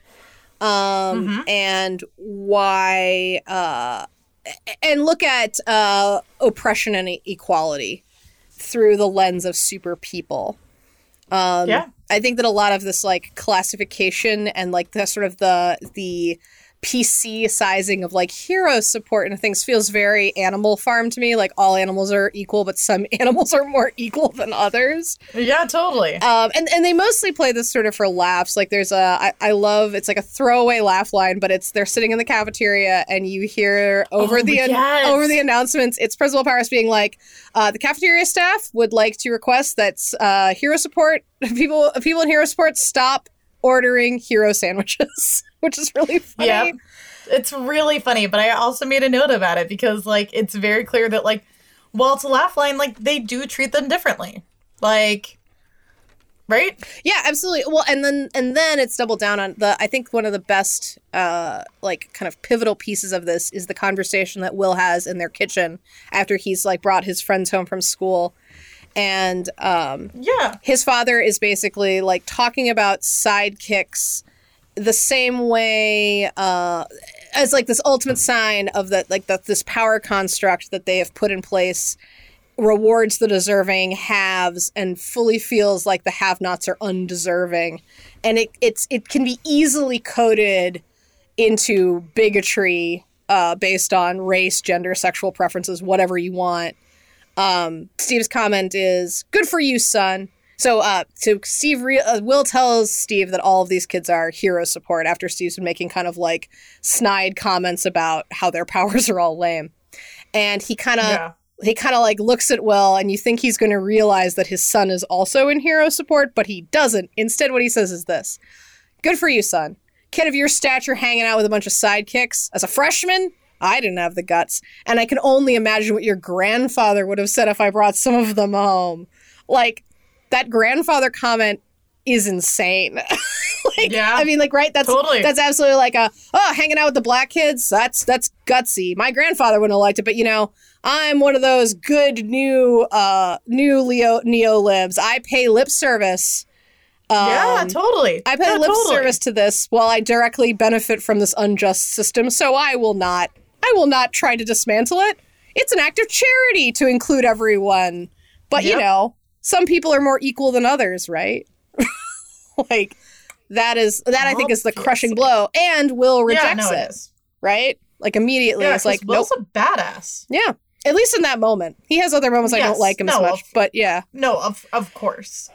um, and why, uh, and look at uh, oppression and equality through the lens of super people. Um, Yeah. I think that a lot of this like classification and like the sort of the the PC sizing of like hero support and things feels very animal farm to me. Like all animals are equal, but some animals are more equal than others. Yeah, totally. Um, and and they mostly play this sort of for laughs. Like there's a I, I love it's like a throwaway laugh line, but it's they're sitting in the cafeteria and you hear over Oh, the yes. over the announcements, it's Principal Powers being like, uh, the cafeteria staff would like to request that uh, hero support people people in hero support stop ordering hero sandwiches, which is really funny. Yep. It's really funny, but I also made a note about it because like it's very clear that like while it's a laugh line, like they do treat them differently. Like right? Yeah, absolutely. Well, and then and then it's doubled down on the. I think one of the best, uh, like kind of pivotal pieces of this is the conversation that Will has in their kitchen after he's like brought his friends home from school, and um, Yeah. his father is basically like talking about sidekicks the same way uh, as like this ultimate sign of that like that this power construct that they have put in place rewards the deserving haves and fully feels like the have-nots are undeserving and it it's it can be easily coded into bigotry uh, based on race gender sexual preferences whatever you want um, Steve's comment is good for you, son. So, uh, so Steve, re- uh, Will tells Steve that all of these kids are hero support after Steve's been making kind of like snide comments about how their powers are all lame, and he kind of Yeah. he kind of like looks at Will, and you think he's going to realize that his son is also in hero support, but he doesn't. Instead, what he says is this: "Good for you, son. Kid of your stature hanging out with a bunch of sidekicks as a freshman." I didn't have the guts, and I can only imagine what your grandfather would have said if I brought some of them home. Like that grandfather comment is insane. like, Yeah. I mean, like, right? That's Totally. that's absolutely like a oh, hanging out with the black kids. That's that's gutsy. My grandfather wouldn't have liked it, but you know, I'm one of those good new uh new Leo neo libs. I pay lip service. yeah, Um, totally. I pay Yeah, lip totally. service to this while I directly benefit from this unjust system, so I will not I will not try to dismantle it. It's an act of charity to include everyone. But you know, some people are more equal than others, right? like that is that I think is the crushing blow and Will Yeah, rejects no, it, it right? Like immediately Yeah, it's like 'cause nope. Will's a badass. Yeah. At least in that moment. He has other moments I don't like him as much, of- but yeah. No, of of course.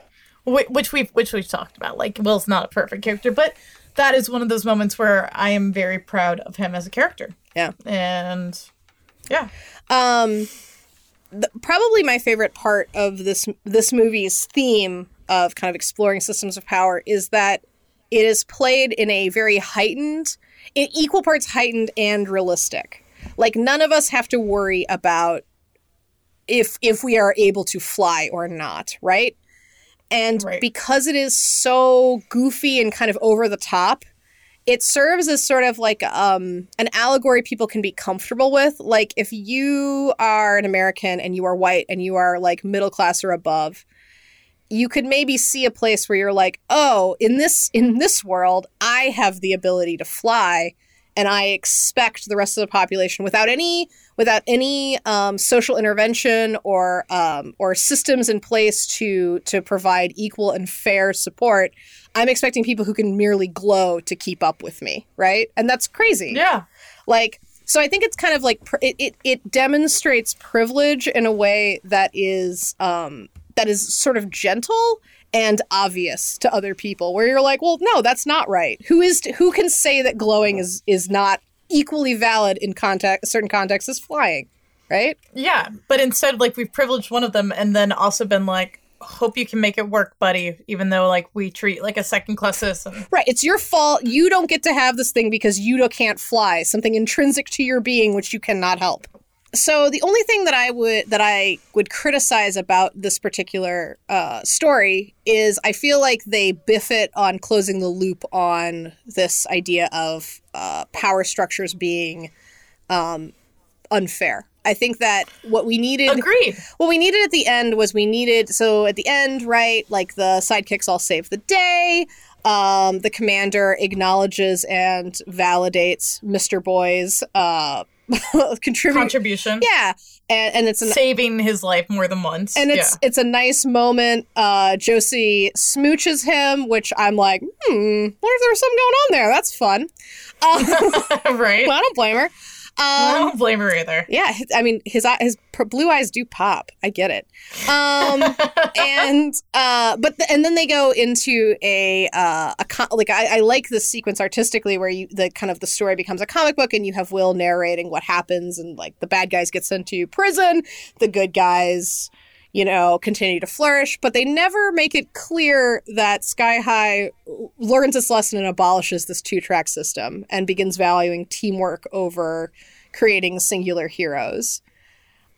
Which we've which we've talked about. Like Will's not a perfect character, but that is one of those moments where I am very proud of him as a character. Yeah. And yeah. Um, the, probably my favorite part of this this movie's theme of kind of exploring systems of power is that it is played in a very heightened, in equal parts heightened and realistic. Like none of us have to worry about if if we are able to fly or not, right? And Right. because it is so goofy and kind of over the top, it serves as sort of like um, an allegory people can be comfortable with. Like if you are an American and you are white and you are like middle class or above, you could maybe see a place where you're like, oh, in this in this world, I have the ability to fly, and I expect the rest of the population without any without any um, social intervention or um, or systems in place to to provide equal and fair support. I'm expecting people who can merely glow to keep up with me, right? And that's crazy. Yeah. Like, so I think it's kind of like pr- it, it it demonstrates privilege in a way that is um that is sort of gentle and obvious to other people where you're like, well, no, that's not right. Who is who can say that glowing is is not equally valid in context certain contexts as flying, right? Yeah. But instead like we've privileged one of them and then also been like, hope you can make it work, buddy, even though like we treat like a second class citizen. Right. It's your fault. You don't get to have this thing because you can't fly. Something intrinsic to your being which you cannot help. So the only thing that I would that I would criticize about this particular uh, story is I feel like they biff it on closing the loop on this idea of uh, power structures being um, unfair. I think that what we needed Agreed. what we needed at the end was we needed so at the end right like the sidekicks all save the day um, the commander acknowledges and validates mr boy's uh, contribute Contribution. yeah and, and it's an Saving his life more than once. and it's it's a nice moment uh, josie smooches him which i'm like hmm wonder if there was something going on there that's fun um, yeah. right. i don't blame her I um, don't blame her either. yeah, I mean his his blue eyes do pop. I get it. Um, and uh, but the, and then they go into a uh, a co- like I, I like this sequence artistically where you the kind of the story becomes a comic book and you have Will narrating what happens and like the bad guys get sent to prison, the good guys you know continue to flourish, but they never make it clear that Sky High learns its lesson and abolishes this two track system and begins valuing teamwork over creating singular heroes.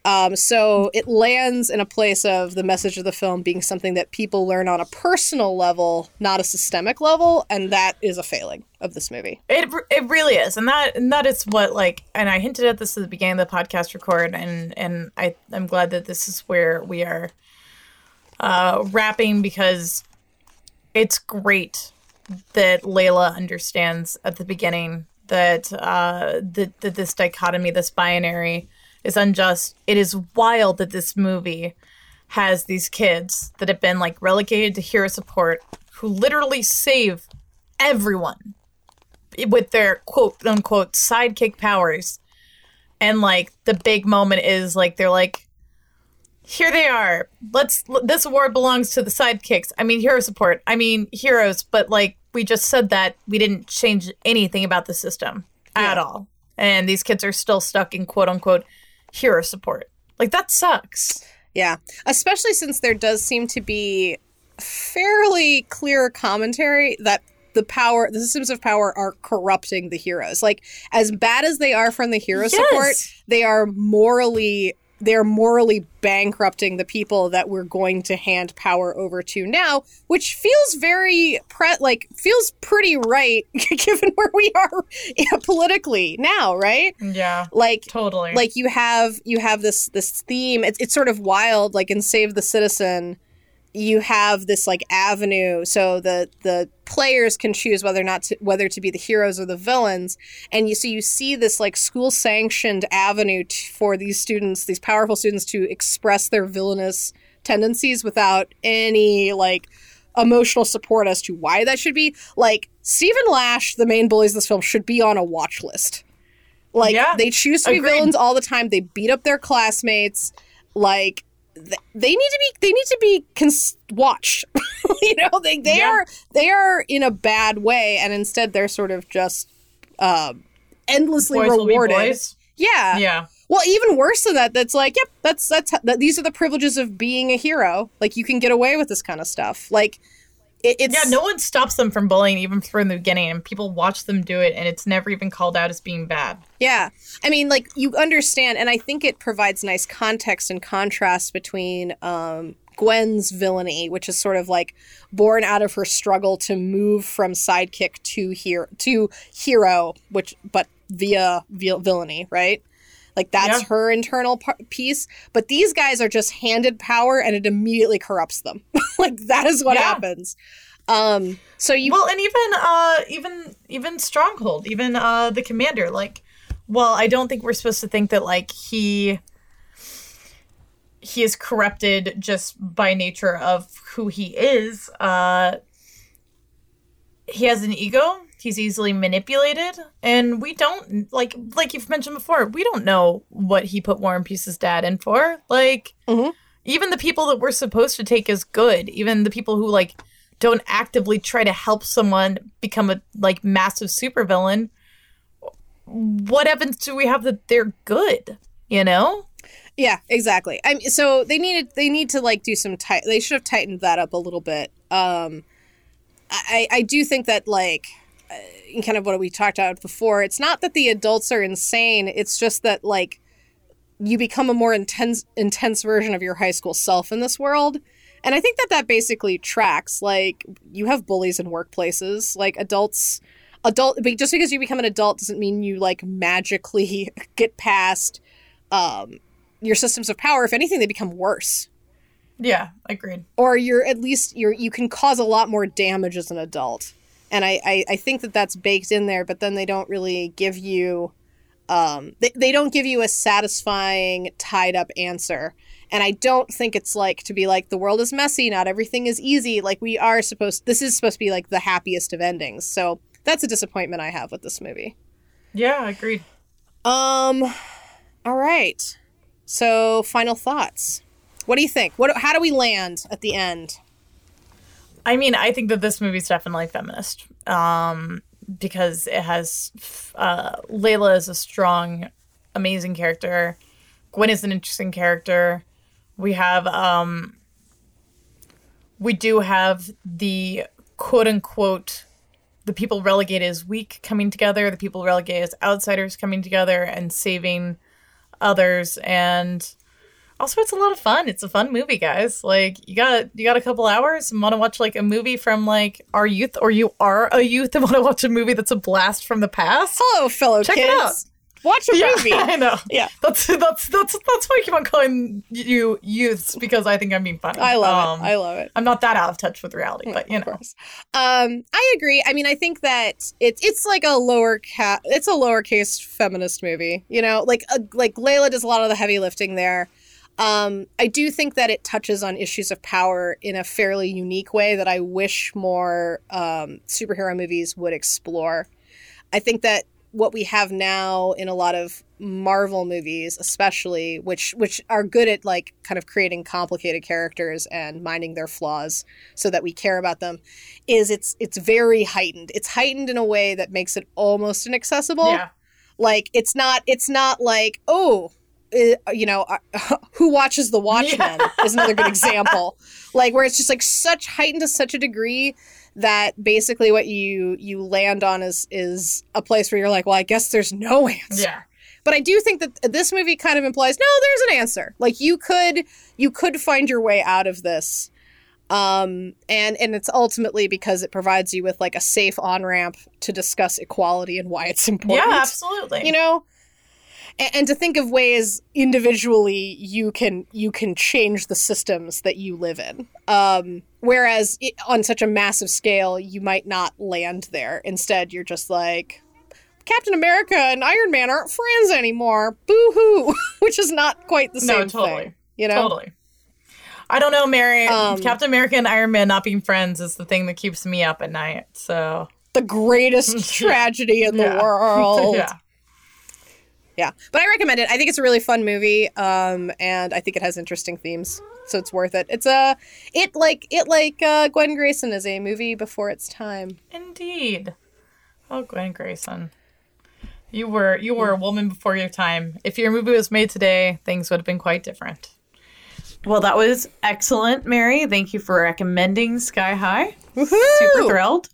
Um, so it lands in a place of the message of the film being something that people learn on a personal level, not a systemic level, and that is a failing of this movie. It it really is, and that and that is what like, and I hinted at this at the beginning of the podcast record, and and I I'm glad that this is where we are uh, wrapping because it's great that Layla understands at the beginning that uh, that that this dichotomy, this binary is unjust. It is wild that this movie has these kids that have been like relegated to hero support who literally save everyone with their quote unquote sidekick powers. And like the big moment is like they're like here they are. Let's this award belongs to the sidekicks. I mean hero support. I mean heroes, but like we just said that we didn't change anything about the system yeah. at all. And these kids are still stuck in quote unquote hero support. Like that sucks. Yeah, especially since there does seem to be fairly clear commentary that the power the systems of power are corrupting the heroes like as bad as they are from the hero yes. support they are morally they're morally bankrupting the people that we're going to hand power over to now, which feels very pre- like feels pretty right given where we are politically now, right? Yeah, like totally. Like you have you have this this theme. It's it's sort of wild. Like in Save the Citizen, you have this like avenue so the the players can choose whether or not to, whether to be the heroes or the villains. And you so you see this like school sanctioned avenue t- for these students these powerful students to express their villainous tendencies without any like emotional support as to why that should be. Like Speed and Lash the main bullies of this film should be on a watch list. Like yeah, they choose to be agreed. villains all the time. They beat up their classmates. Like they need to be they need to be cons- watched you know they they yeah. are they are in a bad way and instead they're sort of just uh, endlessly boys rewarded. yeah. Yeah. Well even worse than that that's like yep that's that's that, these are the privileges of being a hero. Like you can get away with this kind of stuff. Like it, it's yeah no one stops them from bullying even from the beginning and people watch them do it and it's never even called out as being bad yeah i mean like you understand and i think it provides nice context and contrast between um, Gwen's villainy, which is sort of like born out of her struggle to move from sidekick to hero to hero, which but via villainy, right? Like that's yeah. her internal piece. But these guys are just handed power and it immediately corrupts them. like that is what yeah. happens. Um so you Well, and even uh even even Stronghold, even uh the commander like well, I don't think we're supposed to think that like he he is corrupted just by nature of who he is. Uh he has an ego he's easily manipulated. And we don't like like you've mentioned before we don't know what he put Warren Peace's dad in for. Like mm-hmm. even the people that we're supposed to take as good even the people who like don't actively try to help someone become a like massive supervillain what evidence do we have that they're good you know? Yeah exactly. I mean so they needed they need to like do some tight they should have tightened that up a little bit. Um i i do think that like kind of what we talked about before, it's not that the adults are insane. It's just that like you become a more intense intense version of your high school self in this world. And I think that that basically tracks. Like you have bullies in workplaces. Like adults, adult. But just because you become an adult doesn't mean you like magically get past um, your systems of power. If anything, they become worse. Yeah, agreed. Or you're at least you're you can cause a lot more damage as an adult and I, I, I think that that's baked in there but then they don't really give you um, they, they don't give you a satisfying tied up answer. And i don't think it's like to be like the world is messy not everything is easy. Like we are supposed this is supposed to be like the happiest of endings. So that's a disappointment i have with this movie. Yeah agreed. Um all right. So final thoughts. What do you think? What how do we land at the end I mean, I think that this movie is definitely feminist um, because it has uh, Layla is a strong, amazing character. Gwen is an interesting character. We have um, we do have the quote unquote the people relegated as weak coming together, the people relegated as outsiders coming together and saving others and Also, it's a lot of fun. It's a fun movie, guys. Like you got you got a couple hours and want to watch like a movie from like our youth, or you are a youth and want to watch a movie that's a blast from the past. Hello, fellow Check it kids. out. Watch a movie. I know. Yeah. that's that's that's that's why I keep on calling you youths because I think I'm being funny. I love Um, it. I love it. I'm not that out of touch with reality, but you Of know, course. Um, I agree. I mean, I think that it's it's like a lower cat. It's a lowercase feminist movie. You know, like uh, like Layla does a lot of the heavy lifting there. Um, I do think that it touches on issues of power in a fairly unique way that I wish more um, superhero movies would explore. I think that what we have now in a lot of Marvel movies, especially, which which are good at like kind of creating complicated characters and minding their flaws so that we care about them, is it's it's very heightened. It's heightened in a way that makes it almost inaccessible. yeah, Like it's not it's not like oh. Uh, You know, uh, who watches The Watchmen is another good example. Like where it's just like such heightened to such a degree that basically what you you land on is is a place where you're like, well, I guess there's no answer. yeah, But I do think that this movie kind of implies no, there's an answer. Like you could you could find your way out of this. Um and and it's ultimately because it provides you with like a safe on-ramp to discuss equality and why it's important. yeah, absolutely. You know? And, and to think of ways individually you can you can change the systems that you live in. Um whereas it, on such a massive scale you might not land there. Instead you're just like Captain America and Iron Man aren't friends anymore. Boo hoo, which is not quite the same No, totally. thing. You know, Totally. I don't know, Mary. Um, Captain America and Iron Man not being friends is the thing that keeps me up at night. So the greatest tragedy in the Yeah. world. yeah, Yeah, but I recommend it. I think it's a really fun movie, um, and I think it has interesting themes, so it's worth it. It's a it like it like uh, Gwen Grayson is a movie before its time. indeed. Oh, Gwen Grayson, you were you were a woman before your time. If your movie was made today, things would have been quite different. Well, that was excellent, Mary. Thank you for recommending Sky High. Super thrilled.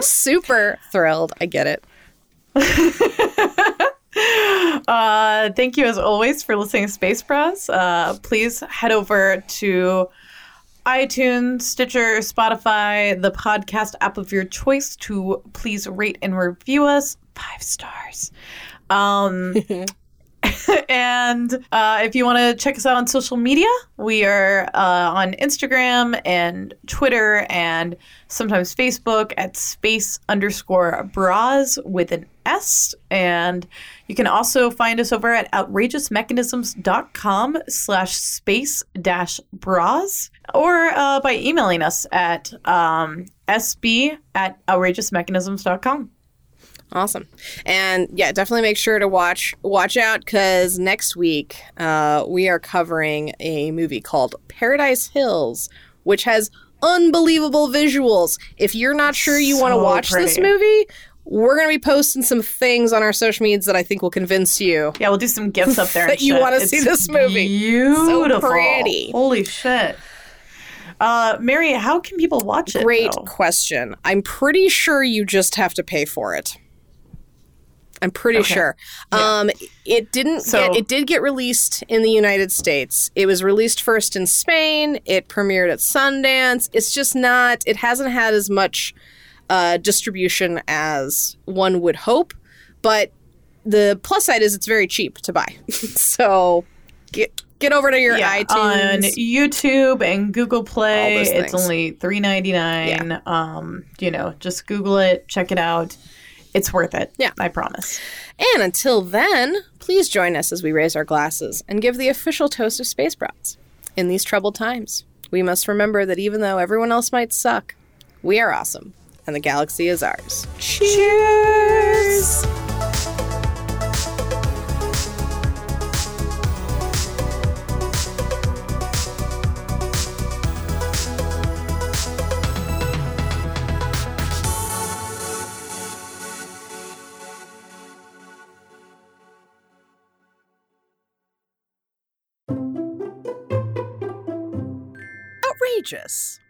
Super thrilled. I get it. Uh, thank you as always for listening to Space Bras. Uh, please head over to iTunes, Stitcher, Spotify, the podcast app of your choice to please rate and review us five stars. Um, and uh, if you want to check us out on social media, we are uh, on Instagram and Twitter and sometimes Facebook at space underscore bras with an S. And you can also find us over at outrageousmechanisms.com slash space dash bras or uh, by emailing us at um, sb at outrageousmechanisms.com. Awesome, and yeah, definitely make sure to watch watch out because next week uh, we are covering a movie called Paradise Hills, which has unbelievable visuals. If you're not sure you want to So watch this movie, we're gonna be posting some things on our social medias that I think will convince you. Yeah, we'll do some gifts up there. and That you wanna see this movie. Beautiful. pretty. Holy shit. Uh, Mary, how can people watch it? Great though? question. I'm pretty sure you just have to pay for it. I'm pretty Okay. sure. Um, it didn't. So- get, it did get released in the United States. It was released first in Spain. It premiered at Sundance. It's just not. It hasn't had as much uh, distribution as one would hope. But the plus side is it's very cheap to buy. so get get over to your Yeah, iTunes. on YouTube and Google Play. It's only three ninety nine. Um, you know, just Google it, check it out. It's worth it. Yeah. I promise. And until then, please join us as we raise our glasses and give the official toast of Space Bras. In these troubled times, we must remember that even though everyone else might suck, we are awesome, and the galaxy is ours. Cheers! Outrageous.